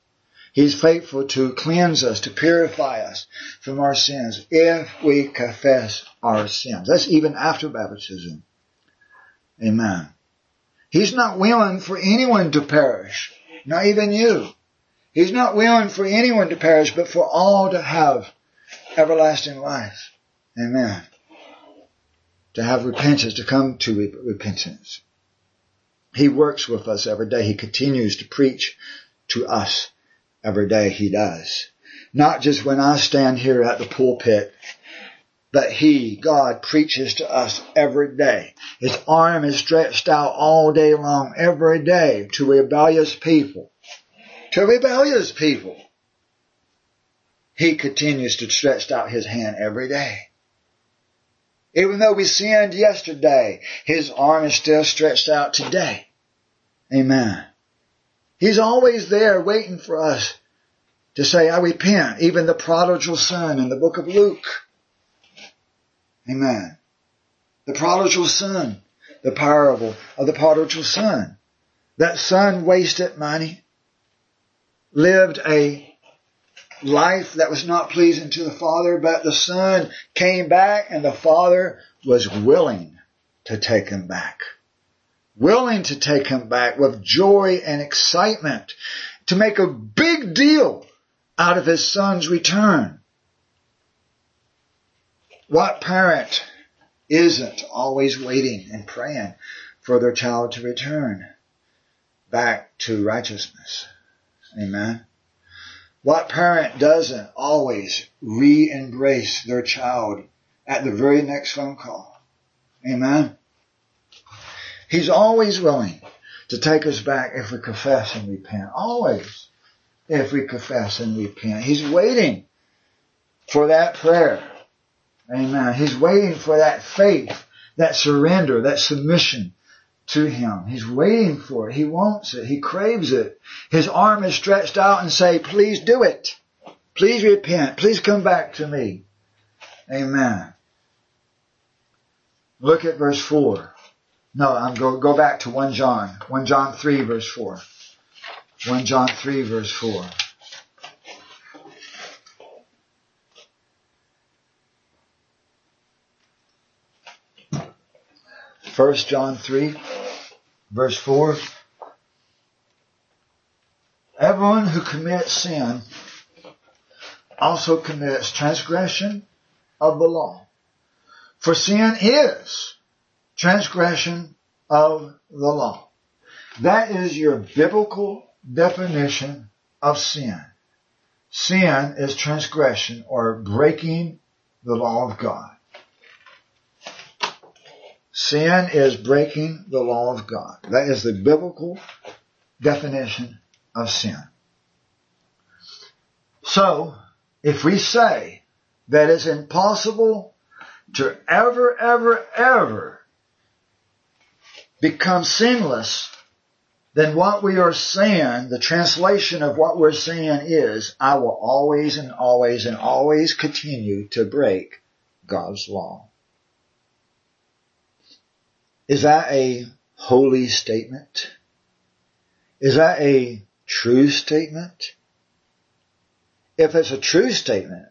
Speaker 2: He's faithful to cleanse us, to purify us from our sins if we confess our sins. That's even after baptism. Amen. He's not willing for anyone to perish, not even you. He's not willing for anyone to perish, but for all to have everlasting life. Amen. To have repentance, to come to repentance. He works with us every day. He continues to preach to us every day. He does. Not just when I stand here at the pulpit, but He, God, preaches to us every day. His arm is stretched out all day long, every day, to rebellious people. To rebellious people. He continues to stretch out His hand every day. Even though we sinned yesterday, His arm is still stretched out today. Amen. He's always there waiting for us to say, I repent. Even the prodigal son in the book of Luke. Amen. The prodigal son, the parable of the prodigal son. That son wasted money, lived a life that was not pleasing to the father, but the son came back and the father was willing to take him back. Willing to take him back with joy and excitement to make a big deal out of his son's return. What parent isn't always waiting and praying for their child to return back to righteousness? Amen. What parent doesn't always re-embrace their child at the very next phone call? Amen. He's always willing to take us back if we confess and repent. Always. If we confess and repent. He's waiting for that prayer. Amen. He's waiting for that faith, that surrender, that submission to him. He's waiting for it. He wants it. He craves it. His arm is stretched out and say, please do it. Please repent. Please come back to me. Amen. Look at verse 4. No, I'm go, go back to 1 John. 1 John 3 verse 4. 1 John 3 verse 4. First John 3 verse 4. Everyone who commits sin also commits transgression of the law. For sin is transgression of the law. That is your biblical definition of sin. Sin is transgression or breaking the law of God. Sin is breaking the law of God. That is the biblical definition of sin. So, if we say that it's impossible to ever, ever, ever become sinless, then what we are saying, the translation of what we're saying is, I will always and always and always continue to break God's law. Is that a holy statement? Is that a true statement? If it's a true statement,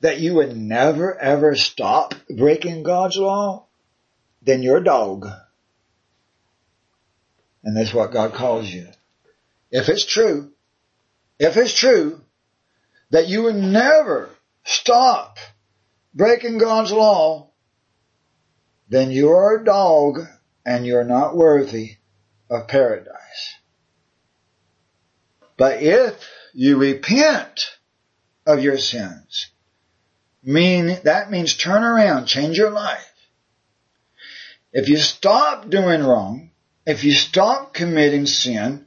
Speaker 2: that you would never ever stop breaking God's law, then you're a dog. And that's what God calls you. If it's true, if it's true that you would never stop breaking God's law, then you are a dog and you're not worthy of paradise. But if you repent of your sins, mean, that means turn around, change your life. If you stop doing wrong, if you stop committing sin,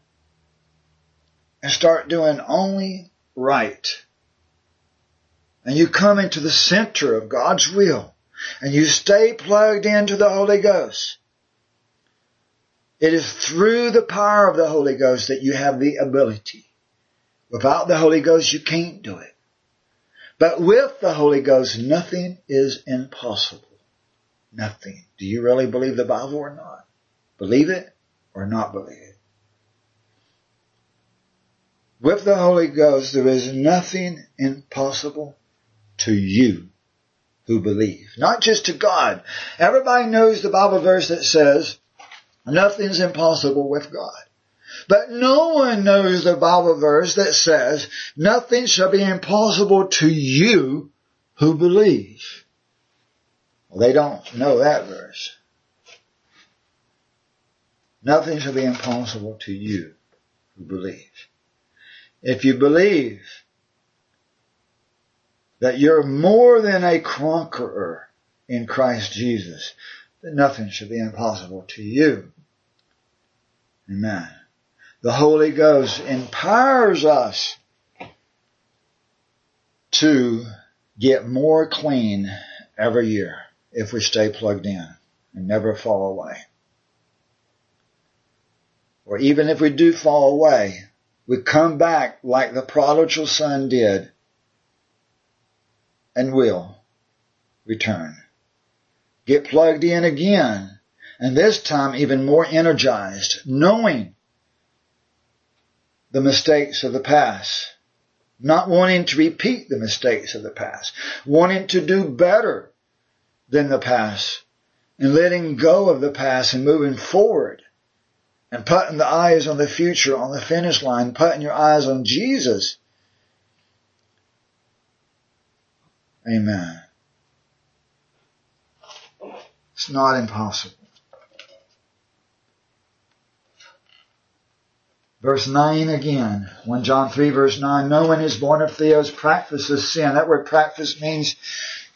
Speaker 2: and start doing only right, and you come into the center of God's will, and you stay plugged into the Holy Ghost, it is through the power of the Holy Ghost that you have the ability. Without the Holy Ghost, you can't do it. But with the Holy Ghost, nothing is impossible. Nothing. Do you really believe the Bible or not? Believe it or not believe it? With the Holy Ghost, there is nothing impossible to you who believe. Not just to God. Everybody knows the Bible verse that says, nothing's impossible with God. But no one knows the Bible verse that says, nothing shall be impossible to you who believe. Well, they don't know that verse. Nothing shall be impossible to you who believe. If you believe that you're more than a conqueror in Christ Jesus, that nothing should be impossible to you. Amen. The Holy Ghost empowers us to get more clean every year if we stay plugged in and never fall away. Or even if we do fall away, we come back like the prodigal son did and will return. Get plugged in again and this time even more energized, knowing the mistakes of the past, not wanting to repeat the mistakes of the past, wanting to do better than the past, and letting go of the past and moving forward and putting the eyes on the future, on the finish line, putting your eyes on Jesus. Amen. It's not impossible. Verse 9 again. 1 John 3 verse 9. No one is born of Theos practices sin. That word practice means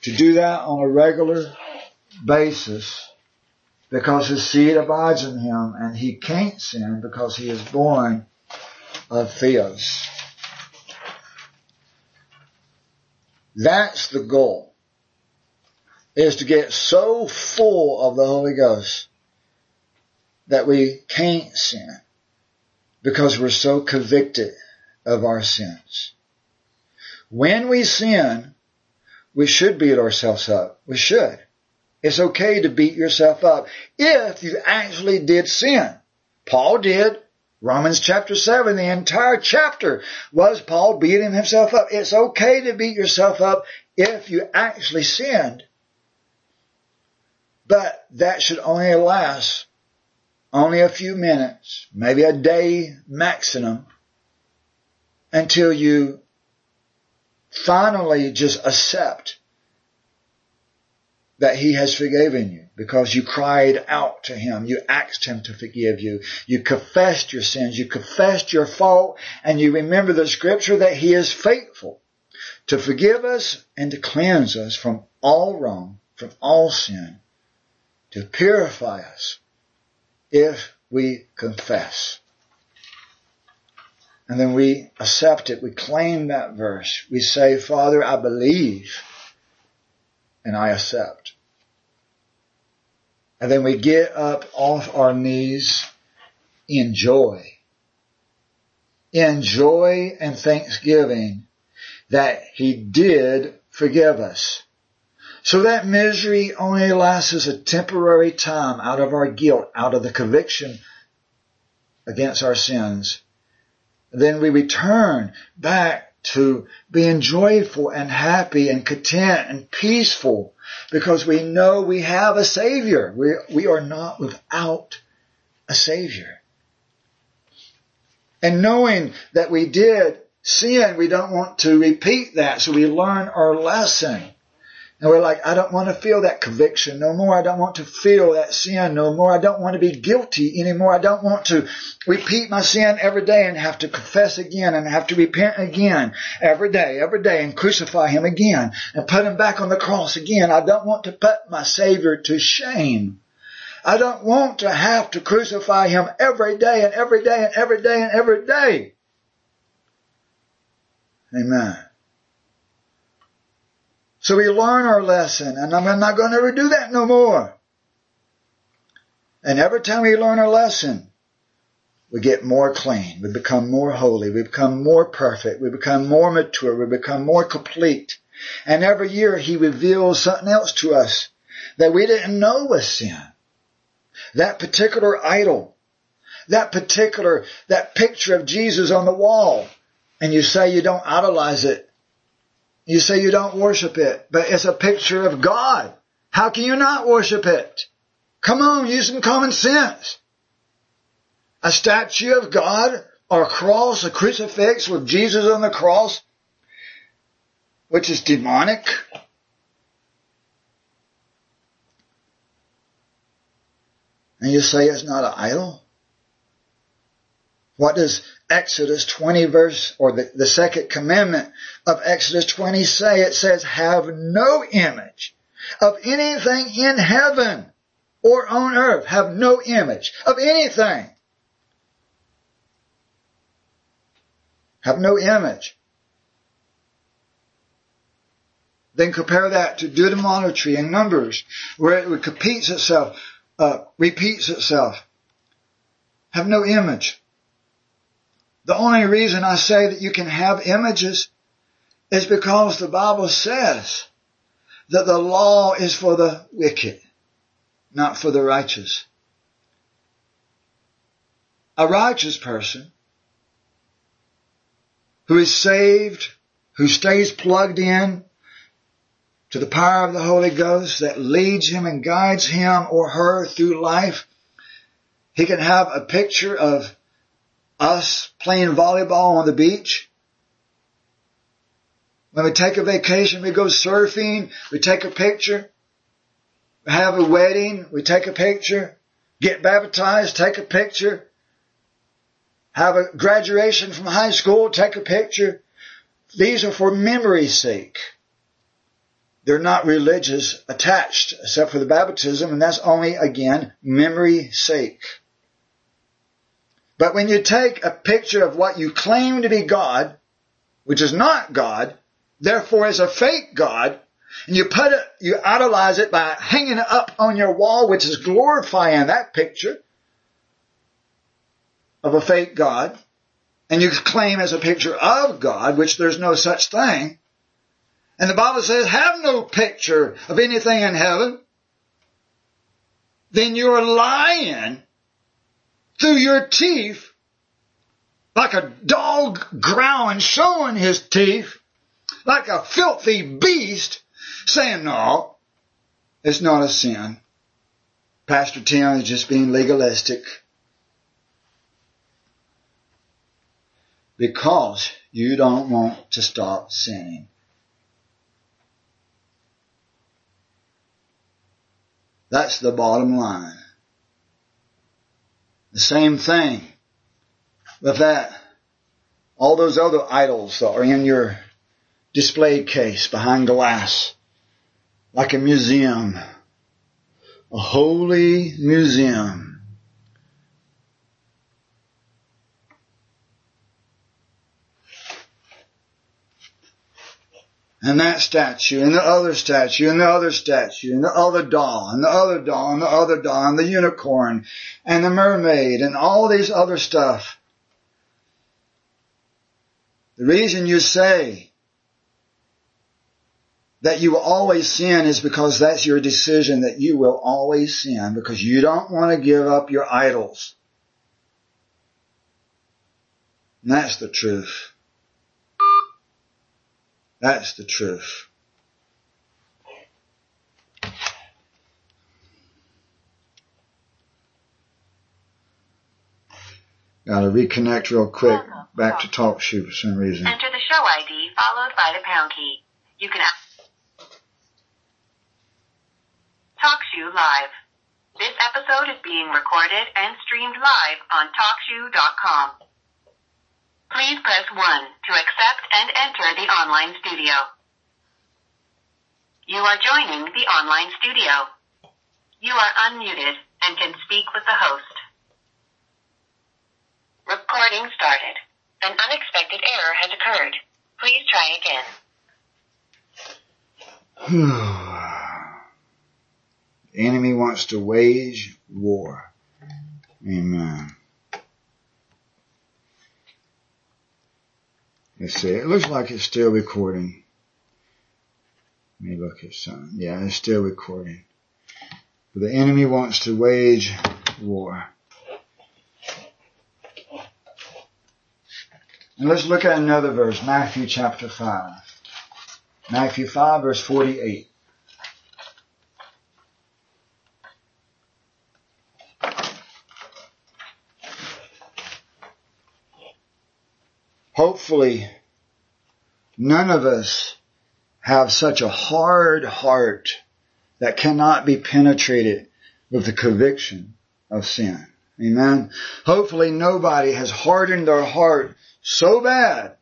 Speaker 2: to do that on a regular basis because his seed abides in him and he can't sin because he is born of Theos. That's the goal. Is to get so full of the Holy Ghost that we can't sin because we're so convicted of our sins. When we sin, we should beat ourselves up. We should. It's okay to beat yourself up if you actually did sin. Paul did. Romans chapter 7, the entire chapter was Paul beating himself up. It's okay to beat yourself up if you actually sinned. But that should only last only a few minutes, maybe a day maximum, until you finally just accept that he has forgiven you because you cried out to him. You asked him to forgive you. You confessed your sins. You confessed your fault and you remember the scripture that he is faithful to forgive us and to cleanse us from all wrong, from all sin, to purify us if we confess. And then we accept it. We claim that verse. We say, Father, I believe and I accept. And then we get up off our knees in joy. In joy and thanksgiving that He did forgive us. So that misery only lasts as a temporary time out of our guilt, out of the conviction against our sins. Then we return back to being joyful and happy and content and peaceful because we know we have a Savior. We, we are not without a Savior. And knowing that we did sin, we don't want to repeat that, so we learn our lesson. And we're like, I don't want to feel that conviction no more. I don't want to feel that sin no more. I don't want to be guilty anymore. I don't want to repeat my sin every day and have to confess again and have to repent again every day, every day and crucify him again and put him back on the cross again. I don't want to put my Savior to shame. I don't want to have to crucify him every day and every day and every day and every day. Amen. So we learn our lesson, and I'm not going to ever do that no more. And every time we learn our lesson, we get more clean. We become more holy. We become more perfect. We become more mature. We become more complete. And every year he reveals something else to us that we didn't know was sin. That particular idol. That particular, that picture of Jesus on the wall. And you say you don't idolize it. You say you don't worship it, but it's a picture of God. How can you not worship it? Come on, use some common sense. A statue of God or a cross, a crucifix with Jesus on the cross, which is demonic. And you say it's not an idol? What does Exodus 20 verse, or the, the second commandment of Exodus 20 say? It says, have no image of anything in heaven or on earth. Have no image of anything. Have no image. Then compare that to Deuteronomy and Numbers, where it repeats itself, uh, repeats itself. Have no image. The only reason I say that you can have images is because the Bible says that the law is for the wicked, not for the righteous. A righteous person who is saved, who stays plugged in to the power of the Holy Ghost that leads him and guides him or her through life, he can have a picture of us playing volleyball on the beach. When we take a vacation, we go surfing, we take a picture. We have a wedding, we take a picture. Get baptized, take a picture. Have a graduation from high school, take a picture. These are for memory's sake. They're not religious attached except for the baptism and that's only again memory sake. But when you take a picture of what you claim to be God, which is not God, therefore is a fake God, and you put it, you idolize it by hanging it up on your wall, which is glorifying that picture of a fake God, and you claim as a picture of God, which there's no such thing, and the Bible says, have no picture of anything in heaven, then you're lying through your teeth like a dog growling, showing his teeth like a filthy beast saying, no, it's not a sin. Pastor Tim is just being legalistic. Because you don't want to stop sinning. That's the bottom line. The same thing with that. All those other idols that are in your display case behind glass, like a museum, a holy museum. And that statue, and the other statue, and the other statue, and the other doll, and the other doll, and the other doll, and the unicorn, and the mermaid, and all these other stuff. The reason you say that you will always sin is because that's your decision that you will always sin because you don't want to give up your idols. And that's the truth. That's the truth. Gotta reconnect real quick uh-huh. back to TalkShoe for some reason.
Speaker 3: Enter the show ID followed by the pound key. You can ask TalkShoe Live. This episode is being recorded and streamed live on TalkShoe.com. Please press 1 to accept and enter the online studio. You are joining the online studio. You are unmuted and can speak with the host. Recording started. An unexpected error has occurred. Please try again.
Speaker 2: The enemy wants to wage war. Amen. Let's see. It looks like it's still recording. Let me look at something. Yeah, it's still recording. But the enemy wants to wage war. And let's look at another verse, Matthew chapter 5. Matthew 5 verse 48. Hopefully, none of us have such a hard heart that cannot be penetrated with the conviction of sin. Amen. Hopefully nobody has hardened their heart so bad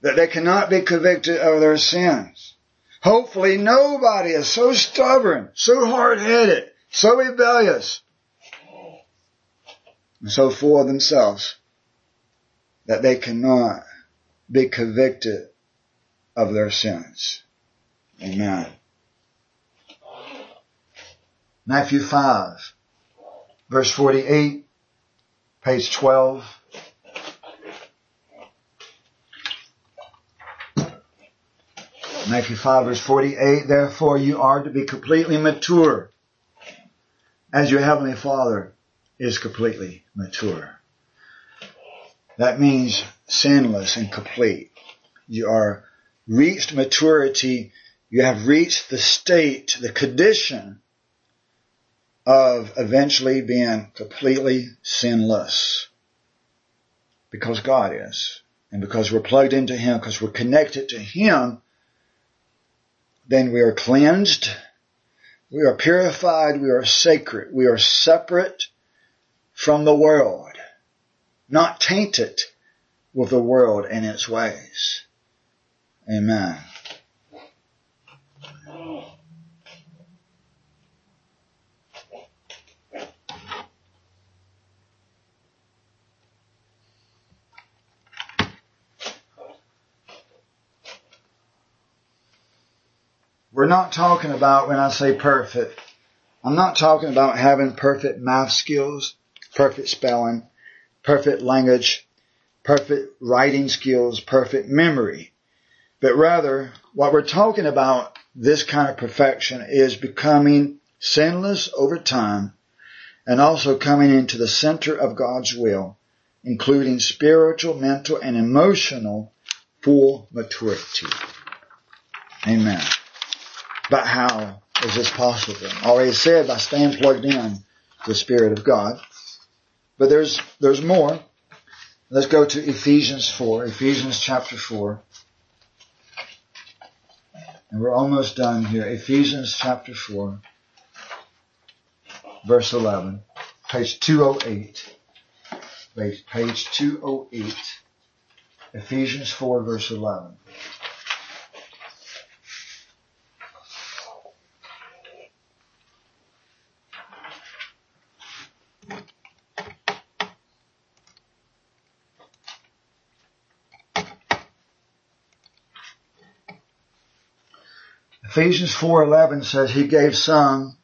Speaker 2: that they cannot be convicted of their sins. Hopefully nobody is so stubborn, so hard-headed, so rebellious, and so full of themselves that they cannot be convicted of their sins. Amen. Matthew 5, verse 48, page 12. Matthew 5 verse 48, therefore you are to be completely mature as your heavenly father is completely mature. That means sinless and complete. You are reached maturity. You have reached the state, the condition of eventually being completely sinless. Because God is. And because we're plugged into Him, because we're connected to Him, then we are cleansed, we are purified, we are sacred, we are separate from the world, not tainted with the world and its ways. Amen. We're not talking about when I say perfect. I'm not talking about having perfect math skills, perfect spelling, perfect language, perfect writing skills, perfect memory. But rather, what we're talking about, this kind of perfection, is becoming sinless over time and also coming into the center of God's will, including spiritual, mental, and emotional full maturity. Amen. But how is this possible? Already said by staying plugged in to the Spirit of God. But there's, there's more. Let's go to Ephesians 4, Ephesians chapter 4. And we're almost done here. Ephesians chapter 4, verse 11, page 208. Page, page 208. Ephesians 4, verse 11. Ephesians 4:11 says he gave some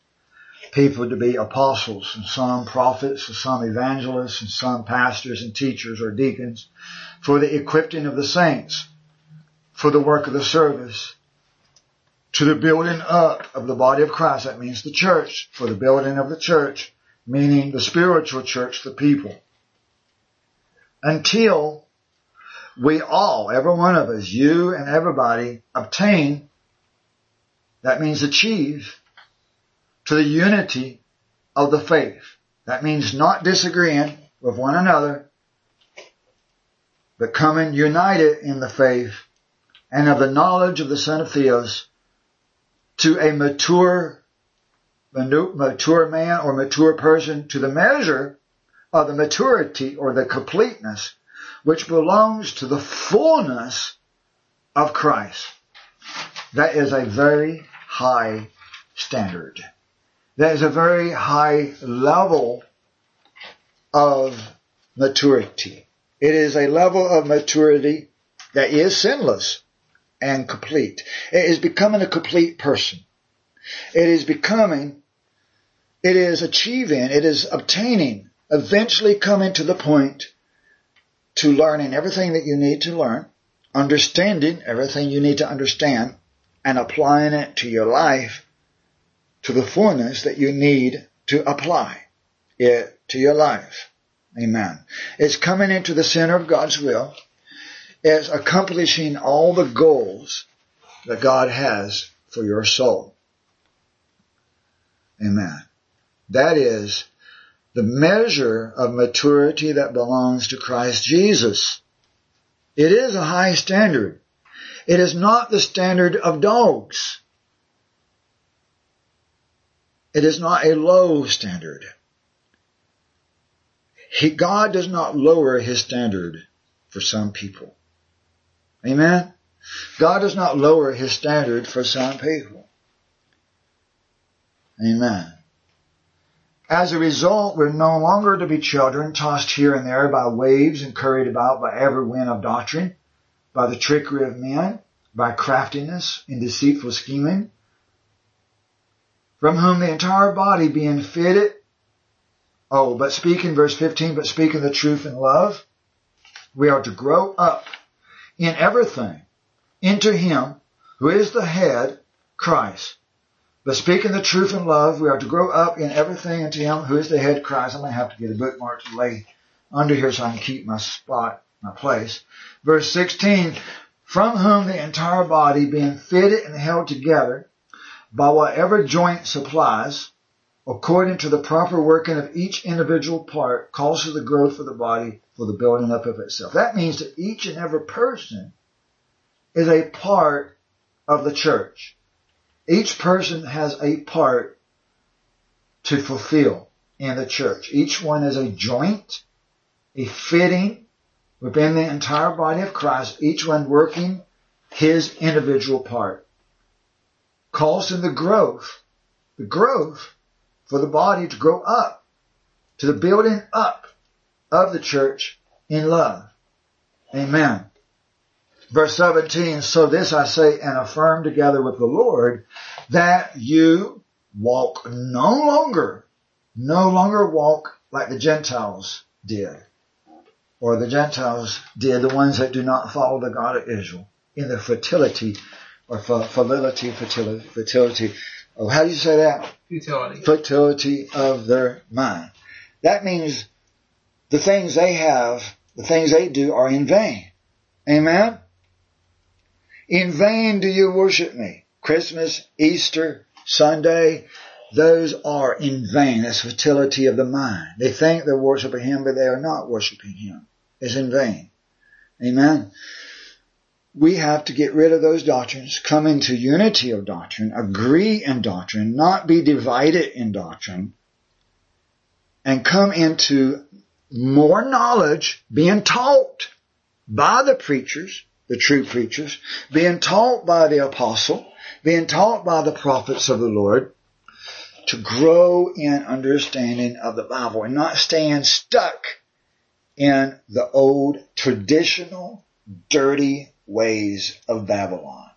Speaker 2: people to be apostles and some prophets and some evangelists and some pastors and teachers or deacons for the equipping of the saints for the work of the service to the building up of the body of Christ. That means the church, for the building of the church, meaning the spiritual church, the people. Until we all, every one of us, you and everybody, obtain, that means achieve, to the unity of the faith. That means not disagreeing with one another, but coming united in the faith and of the knowledge of the Son of Theos to a mature, mature man or mature person to the measure of the maturity or the completeness which belongs to the fullness of Christ. That is a very high standard. That is a very high level of maturity. It is a level of maturity that is sinless and complete. It is becoming a complete person. It is becoming, it is achieving, it is obtaining, eventually coming to the point to learning everything that you need to learn, understanding everything you need to understand, and applying it to your life to the fullness that you need to apply it to your life. Amen. It's coming into the center of God's will is accomplishing all the goals that God has for your soul. Amen. That is the measure of maturity that belongs to Christ Jesus. It is a high standard. It is not the standard of dogs. It is not a low standard. He, God does not lower his standard for some people. Amen? God does not lower his standard for some people. Amen. As a result, we're no longer to be children tossed here and there by waves and carried about by every wind of doctrine, by the trickery of men, by craftiness and deceitful scheming, from whom the entire body being fitted, oh, but speaking, verse 15, but speaking the truth in love, we are to grow up in everything into Him who is the head, Christ. But speaking the truth in love, we are to grow up in everything into Him who is the head, Christ. I'm going to have to get a bookmark to lay under here so I can keep my spot, my place. Verse 16, from whom the entire body being fitted and held together by whatever joint supplies, according to the proper working of each individual part, causes the growth of the body for the building up of itself. That means that each and every person is a part of the church. Each person has a part to fulfill in the church. Each one is a joint, a fitting within the entire body of Christ, each one working his individual part. Causing the growth, the growth for the body to grow up, to the building up of the church in love. Amen. Verse 17, so this I say and affirm together with the Lord that you walk no longer, no longer walk like the Gentiles did. Or the Gentiles did, the ones that do not follow the God of Israel in the fertility or fertility, fertility, fertility. Oh, how do you say that?
Speaker 1: Futility.
Speaker 2: Fertility of their mind. That means the things they have, the things they do are in vain. Amen? In vain do you worship me. Christmas, Easter, Sunday, those are in vain. That's fertility of the mind. They think they're worshiping Him, but they are not worshiping Him. It's in vain. Amen. We have to get rid of those doctrines, come into unity of doctrine, agree in doctrine, not be divided in doctrine, and come into more knowledge being taught by the preachers, the true preachers, being taught by the apostle, being taught by the prophets of the Lord, to grow in understanding of the Bible and not staying stuck in the old traditional dirty ways of Babylon.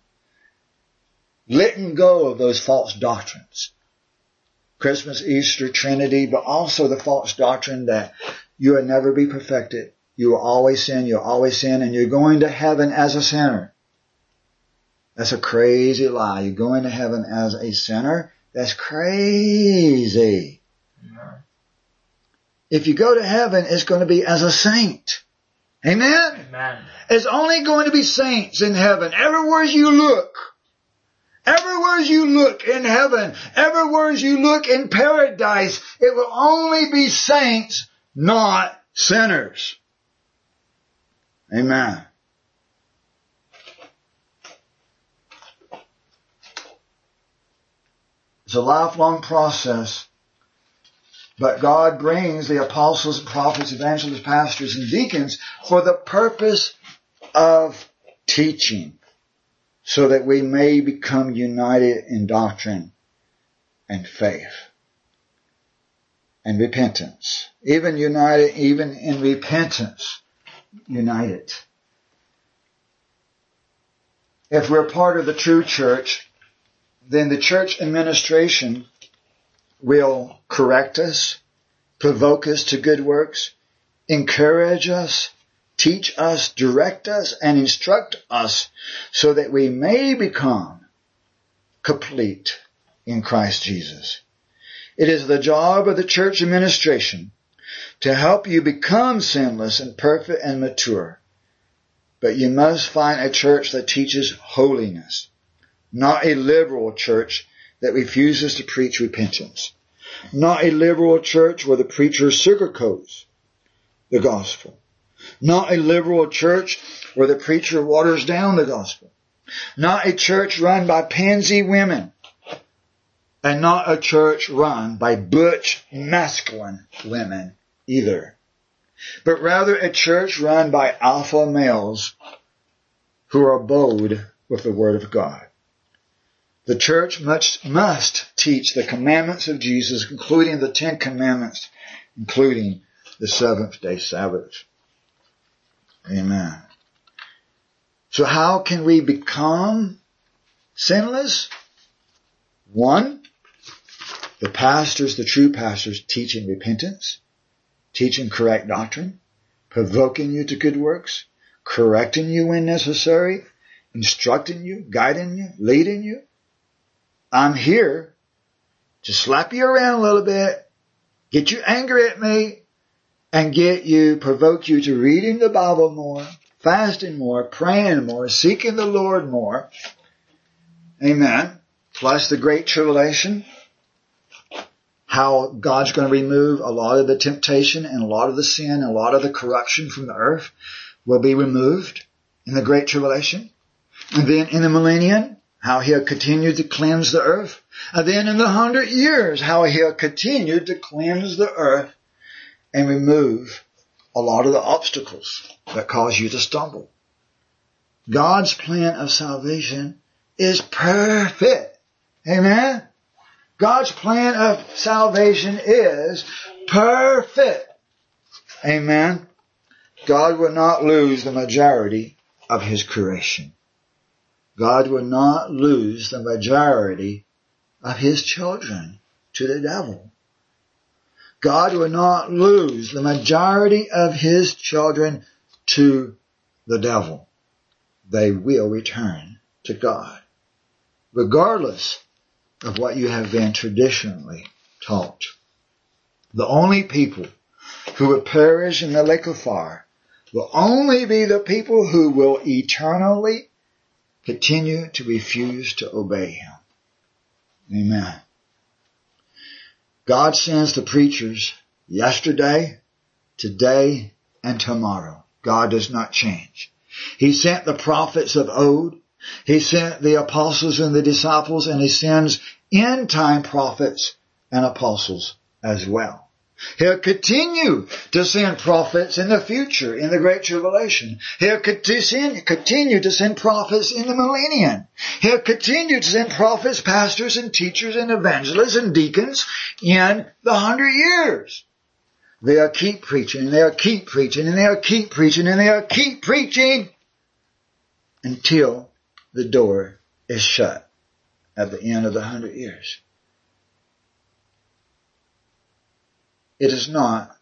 Speaker 2: letting go of those false doctrines. Christmas, Easter, Trinity, but also the false doctrine that you will never be perfected. You will always sin, you'll always sin, and you're going to heaven as a sinner. That's a crazy lie. You're going to heaven as a sinner. That's crazy. If you go to heaven, it's going to be as a saint. Amen?
Speaker 1: Amen.
Speaker 2: It's only going to be saints in heaven. Everywhere you look. Everywhere you look in heaven. Everywhere you look in paradise. It will only be saints, not sinners. Amen. It's a lifelong process. But God brings the apostles, prophets, evangelists, pastors, and deacons for the purpose of teaching so that we may become united in doctrine and faith and repentance. Even united, even in repentance, united. If we're part of the true church, then the church administration will correct us, provoke us to good works, encourage us, teach us, direct us, and instruct us so that we may become complete in Christ Jesus. It is the job of the church administration to help you become sinless and perfect and mature. But you must find a church that teaches holiness, not a liberal church that refuses to preach repentance. Not a liberal church where the preacher sugarcoats the gospel. Not a liberal church where the preacher waters down the gospel. Not a church run by pansy women. And not a church run by butch masculine women either. But rather a church run by alpha males who are bold with the word of God. The church must, must teach the commandments of Jesus, including the Ten Commandments, including the seventh day Sabbath. Amen. So how can we become sinless? One, the pastors, the true pastors teaching repentance, teaching correct doctrine, provoking you to good works, correcting you when necessary, instructing you, guiding you, leading you. I'm here to slap you around a little bit, get you angry at me, and get you, provoke you to reading the Bible more, fasting more, praying more, seeking the Lord more. Amen. Plus the great tribulation, how God's going to remove a lot of the temptation and a lot of the sin and a lot of the corruption from the earth will be removed in the great tribulation. And then in the millennium, how he'll continue to cleanse the earth. And then in the hundred years, how he'll continue to cleanse the earth and remove a lot of the obstacles that cause you to stumble. God's plan of salvation is perfect. Amen? God's plan of salvation is perfect. Amen? God will not lose the majority of His creation. God will not lose the majority of his children to the devil. God will not lose the majority of his children to the devil. They will return to God, regardless of what you have been traditionally taught. The only people who will perish in the lake of fire will only be the people who will eternally continue to refuse to obey him. Amen. God sends the preachers yesterday, today, and tomorrow. God does not change. He sent the prophets of old. He sent the apostles and the disciples and he sends end time prophets and apostles as well. He'll continue to send prophets in the future, in the Great Tribulation. He'll continue to send prophets in the millennium. He'll continue to send prophets, pastors, and teachers, and evangelists, and deacons in the hundred years. They'll keep preaching, and they'll keep preaching, and they'll keep preaching, and they'll keep preaching until the door is shut. at the end of the hundred years. It is not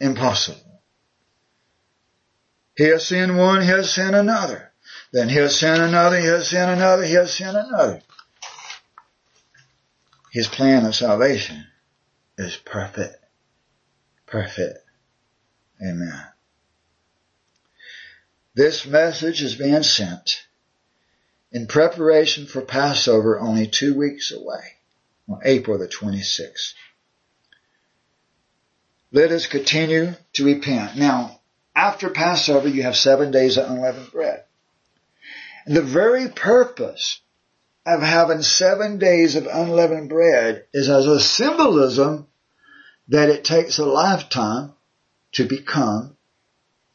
Speaker 2: impossible. He'll send one, he'll send another. Then he'll send another, he'll send another, he'll send another. His plan of salvation is perfect. Perfect. Amen. This message is being sent in preparation for Passover only two weeks away, on April the 26th. Let us continue to repent. Now, after Passover, you have seven days of unleavened bread. And the very purpose of having seven days of unleavened bread is as a symbolism that it takes a lifetime to become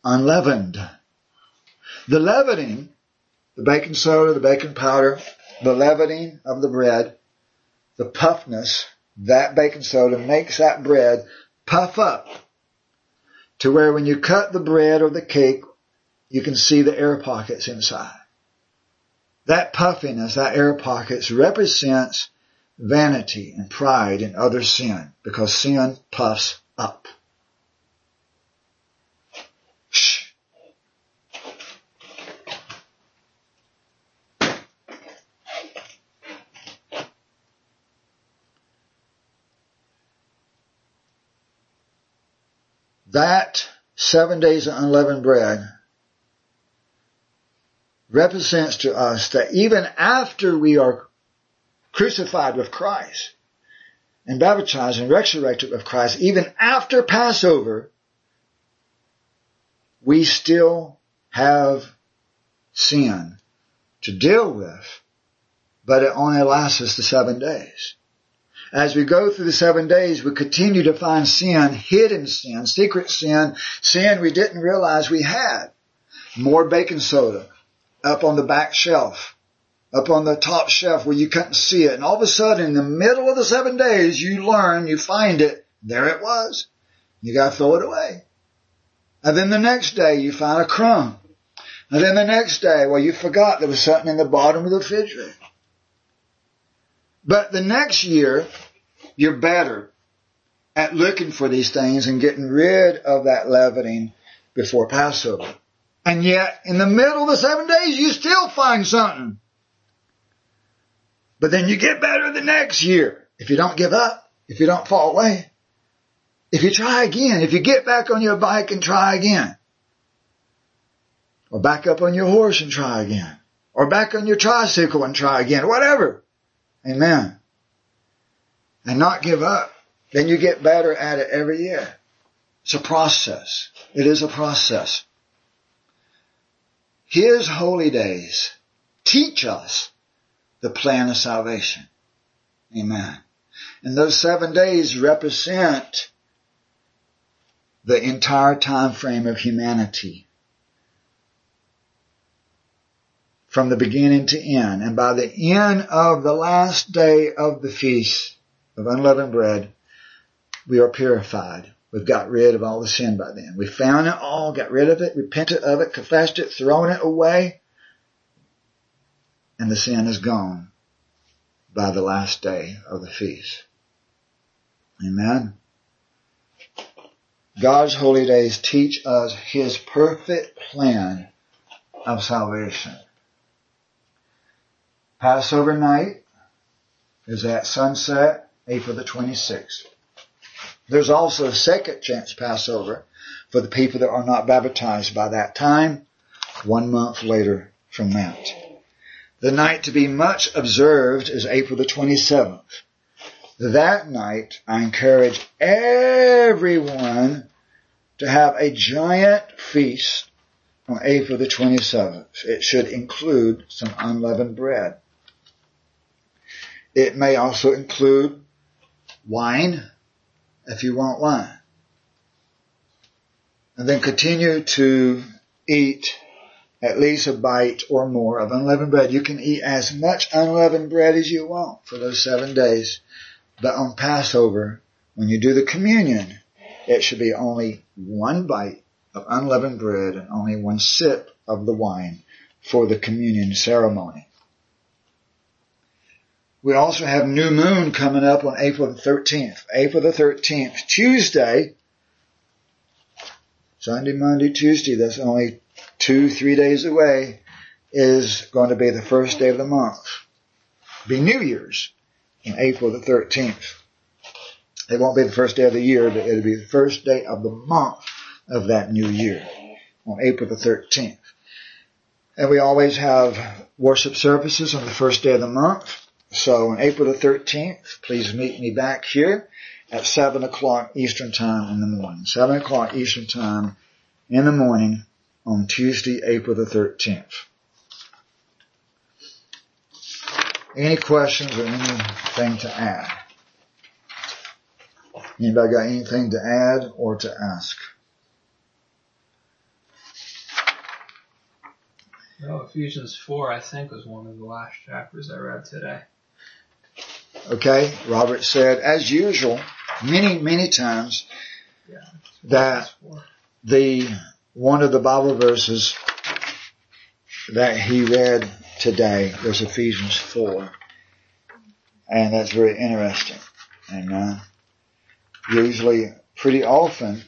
Speaker 2: unleavened. The leavening, the baking soda, the baking powder, the leavening of the bread, the puffness, that baking soda makes that bread puff up to where when you cut the bread or the cake, you can see the air pockets inside. That puffiness, that air pockets represents vanity and pride and other sin because sin puffs up. That seven days of unleavened bread represents to us that even after we are crucified with Christ and baptized and resurrected with Christ, even after Passover, we still have sin to deal with, but it only lasts us the seven days. As we go through the seven days, we continue to find sin, hidden sin, secret sin, sin we didn't realize we had. More baking soda up on the back shelf, up on the top shelf where you couldn't see it. And all of a sudden, in the middle of the seven days, you learn, you find it. There it was. You gotta throw it away. And then the next day, you find a crumb. And then the next day, well, you forgot there was something in the bottom of the refrigerator. But the next year, you're better at looking for these things and getting rid of that leavening before Passover. And yet, in the middle of the seven days, you still find something. But then you get better the next year. If you don't give up, if you don't fall away, if you try again, if you get back on your bike and try again, or back up on your horse and try again, or back on your tricycle and try again, whatever. Amen. And not give up. Then you get better at it every year. It's a process. It is a process. His holy days teach us the plan of salvation. Amen. And those seven days represent the entire time frame of humanity. From the beginning to end. And by the end of the last day of the feast of unleavened bread, we are purified. We've got rid of all the sin by then. We found it all, got rid of it, repented of it, confessed it, thrown it away, and the sin is gone by the last day of the feast. Amen. God's holy days teach us His perfect plan of salvation. Passover night is at sunset, April the 26th. There's also a second chance Passover for the people that are not baptized by that time, one month later from that. The night to be much observed is April the 27th. That night, I encourage everyone to have a giant feast on April the 27th. It should include some unleavened bread. It may also include wine, if you want wine. And then continue to eat at least a bite or more of unleavened bread. You can eat as much unleavened bread as you want for those seven days. But on Passover, when you do the communion, it should be only one bite of unleavened bread and only one sip of the wine for the communion ceremony. We also have new moon coming up on April the 13th. April the 13th, Tuesday, Sunday, Monday, Tuesday, that's only two, three days away, is going to be the first day of the month. Be New Year's on April the 13th. It won't be the first day of the year, but it'll be the first day of the month of that new year on April the 13th. And we always have worship services on the first day of the month. So on April the 13th, please meet me back here at 7 o'clock Eastern Time in the morning. 7 o'clock Eastern Time in the morning on Tuesday, April the 13th. Any questions or anything to add? Anybody got anything to add or to ask?
Speaker 1: No, Ephesians 4, I think, was one of the last chapters I read today.
Speaker 2: Okay, Robert said, as usual, many, many times, that the one of the Bible verses that he read today was Ephesians 4. And that's very interesting. And uh, usually, pretty often,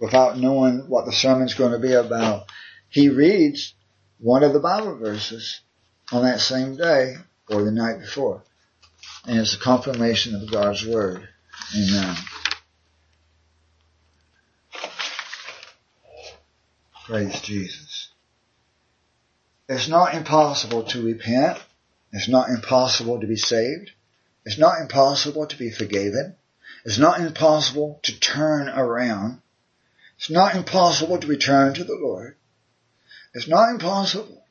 Speaker 2: without knowing what the sermon's going to be about, he reads one of the Bible verses on that same day or the night before. And it's a confirmation of God's Word. Amen. Praise Jesus. It's not impossible to repent. It's not impossible to be saved. It's not impossible to be forgiven. It's not impossible to turn around. It's not impossible to return to the Lord. It's not impossible.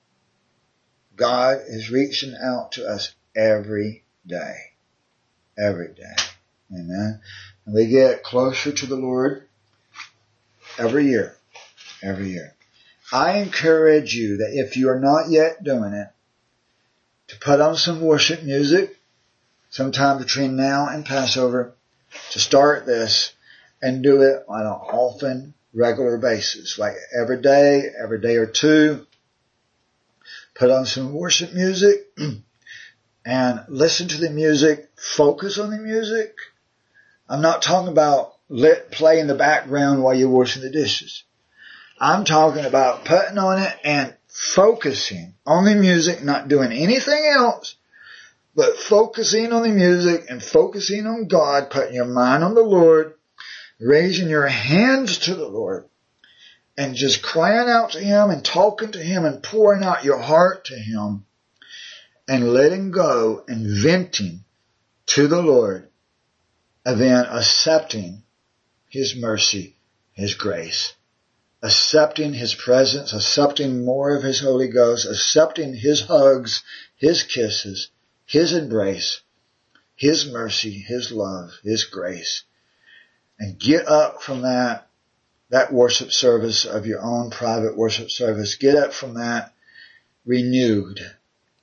Speaker 2: God is reaching out to us every day. Every day. Amen. And we get closer to the Lord every year. Every year. I encourage you that if you are not yet doing it, to put on some worship music sometime between now and Passover to start this and do it on an often, regular basis, like every day, every day or two. Put on some worship music and listen to the music, focus on the music. I'm not talking about let play in the background while you're washing the dishes. I'm talking about putting on it and focusing on the music, not doing anything else, but focusing on the music and focusing on God, putting your mind on the Lord, raising your hands to the Lord, and just crying out to Him and talking to Him and pouring out your heart to Him and letting go and venting to the Lord and then accepting His mercy, His grace accepting His presence, accepting more of His Holy Ghost, accepting His hugs, His kisses, His embrace, His mercy, His love, His grace. And get up from that, that worship service of your own private worship service. Get up from that renewed,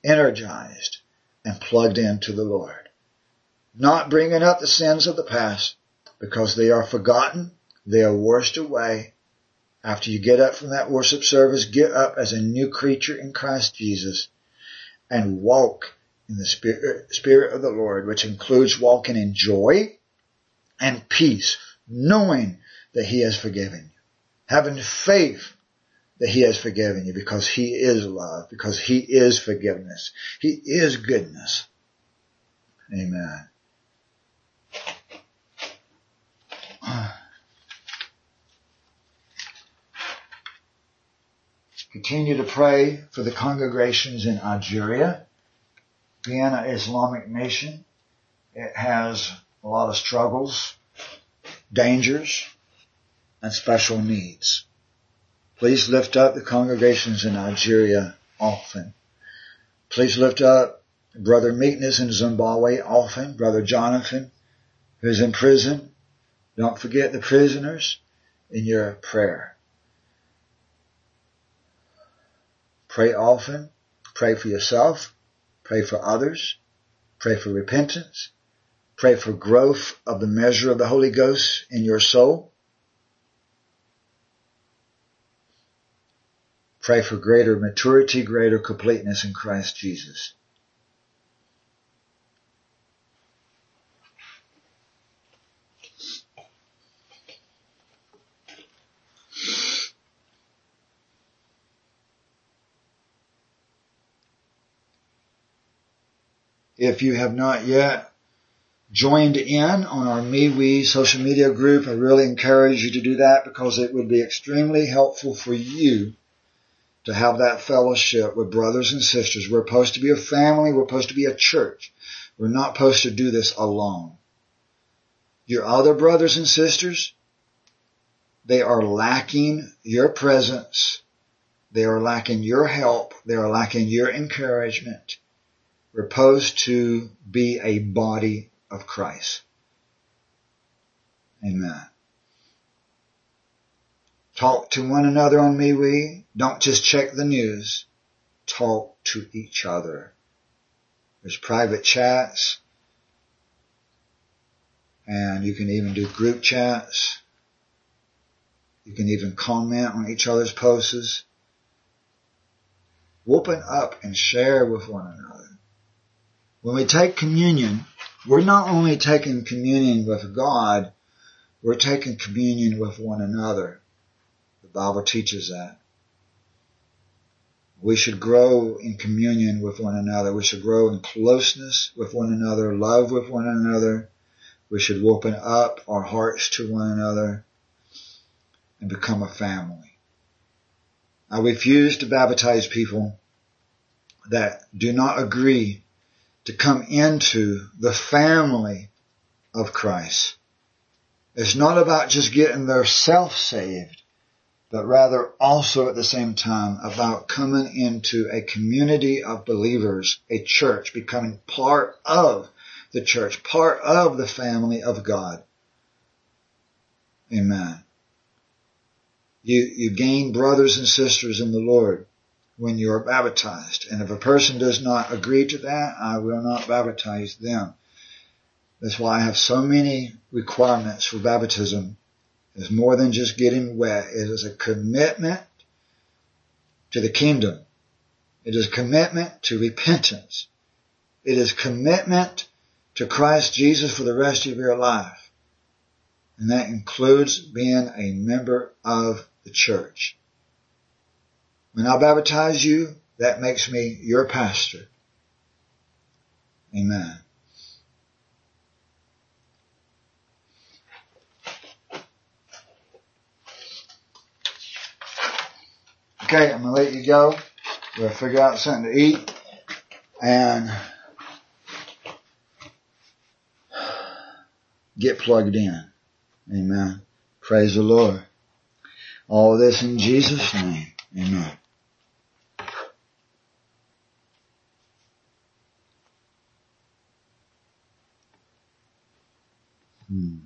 Speaker 2: energized, and plugged into the Lord. Not bringing up the sins of the past because they are forgotten, they are washed away, after you get up from that worship service, get up as a new creature in Christ Jesus and walk in the spirit, spirit of the Lord, which includes walking in joy and peace, knowing that He has forgiven you, having faith that He has forgiven you because He is love, because He is forgiveness. He is goodness. Amen. Continue to pray for the congregations in Algeria, Vienna Islamic Nation. It has a lot of struggles, dangers, and special needs. Please lift up the congregations in Nigeria often. Please lift up Brother Meekness in Zimbabwe often, Brother Jonathan, who's in prison. Don't forget the prisoners in your prayer. Pray often. Pray for yourself. Pray for others. Pray for repentance. Pray for growth of the measure of the Holy Ghost in your soul. Pray for greater maturity, greater completeness in Christ Jesus. If you have not yet joined in on our MeWe social media group, I really encourage you to do that because it would be extremely helpful for you to have that fellowship with brothers and sisters. We're supposed to be a family. We're supposed to be a church. We're not supposed to do this alone. Your other brothers and sisters, they are lacking your presence. They are lacking your help. They are lacking your encouragement. We're supposed to be a body of Christ. Amen. Talk to one another on MeWe. Don't just check the news. Talk to each other. There's private chats. And you can even do group chats. You can even comment on each other's posts. Open up and share with one another. When we take communion, we're not only taking communion with God, we're taking communion with one another. Bible teaches that. We should grow in communion with one another. We should grow in closeness with one another, love with one another. We should open up our hearts to one another and become a family. I refuse to baptize people that do not agree to come into the family of Christ. It's not about just getting their self saved, but rather also at the same time about coming into a community of believers, a church, becoming part of the church, part of the family of God. Amen. You, you gain brothers and sisters in the Lord when you are baptized. And if a person does not agree to that, I will not baptize them. That's why I have so many requirements for baptism. It's more than just getting wet. It is a commitment to the kingdom. It is a commitment to repentance. It is commitment to Christ Jesus for the rest of your life. And that includes being a member of the church. When I baptize you, that makes me your pastor. Amen. Okay, I'm gonna let you go. We'll figure out something to eat. And get plugged in. Amen. Praise the Lord. All this in Jesus' name. Amen. Hmm.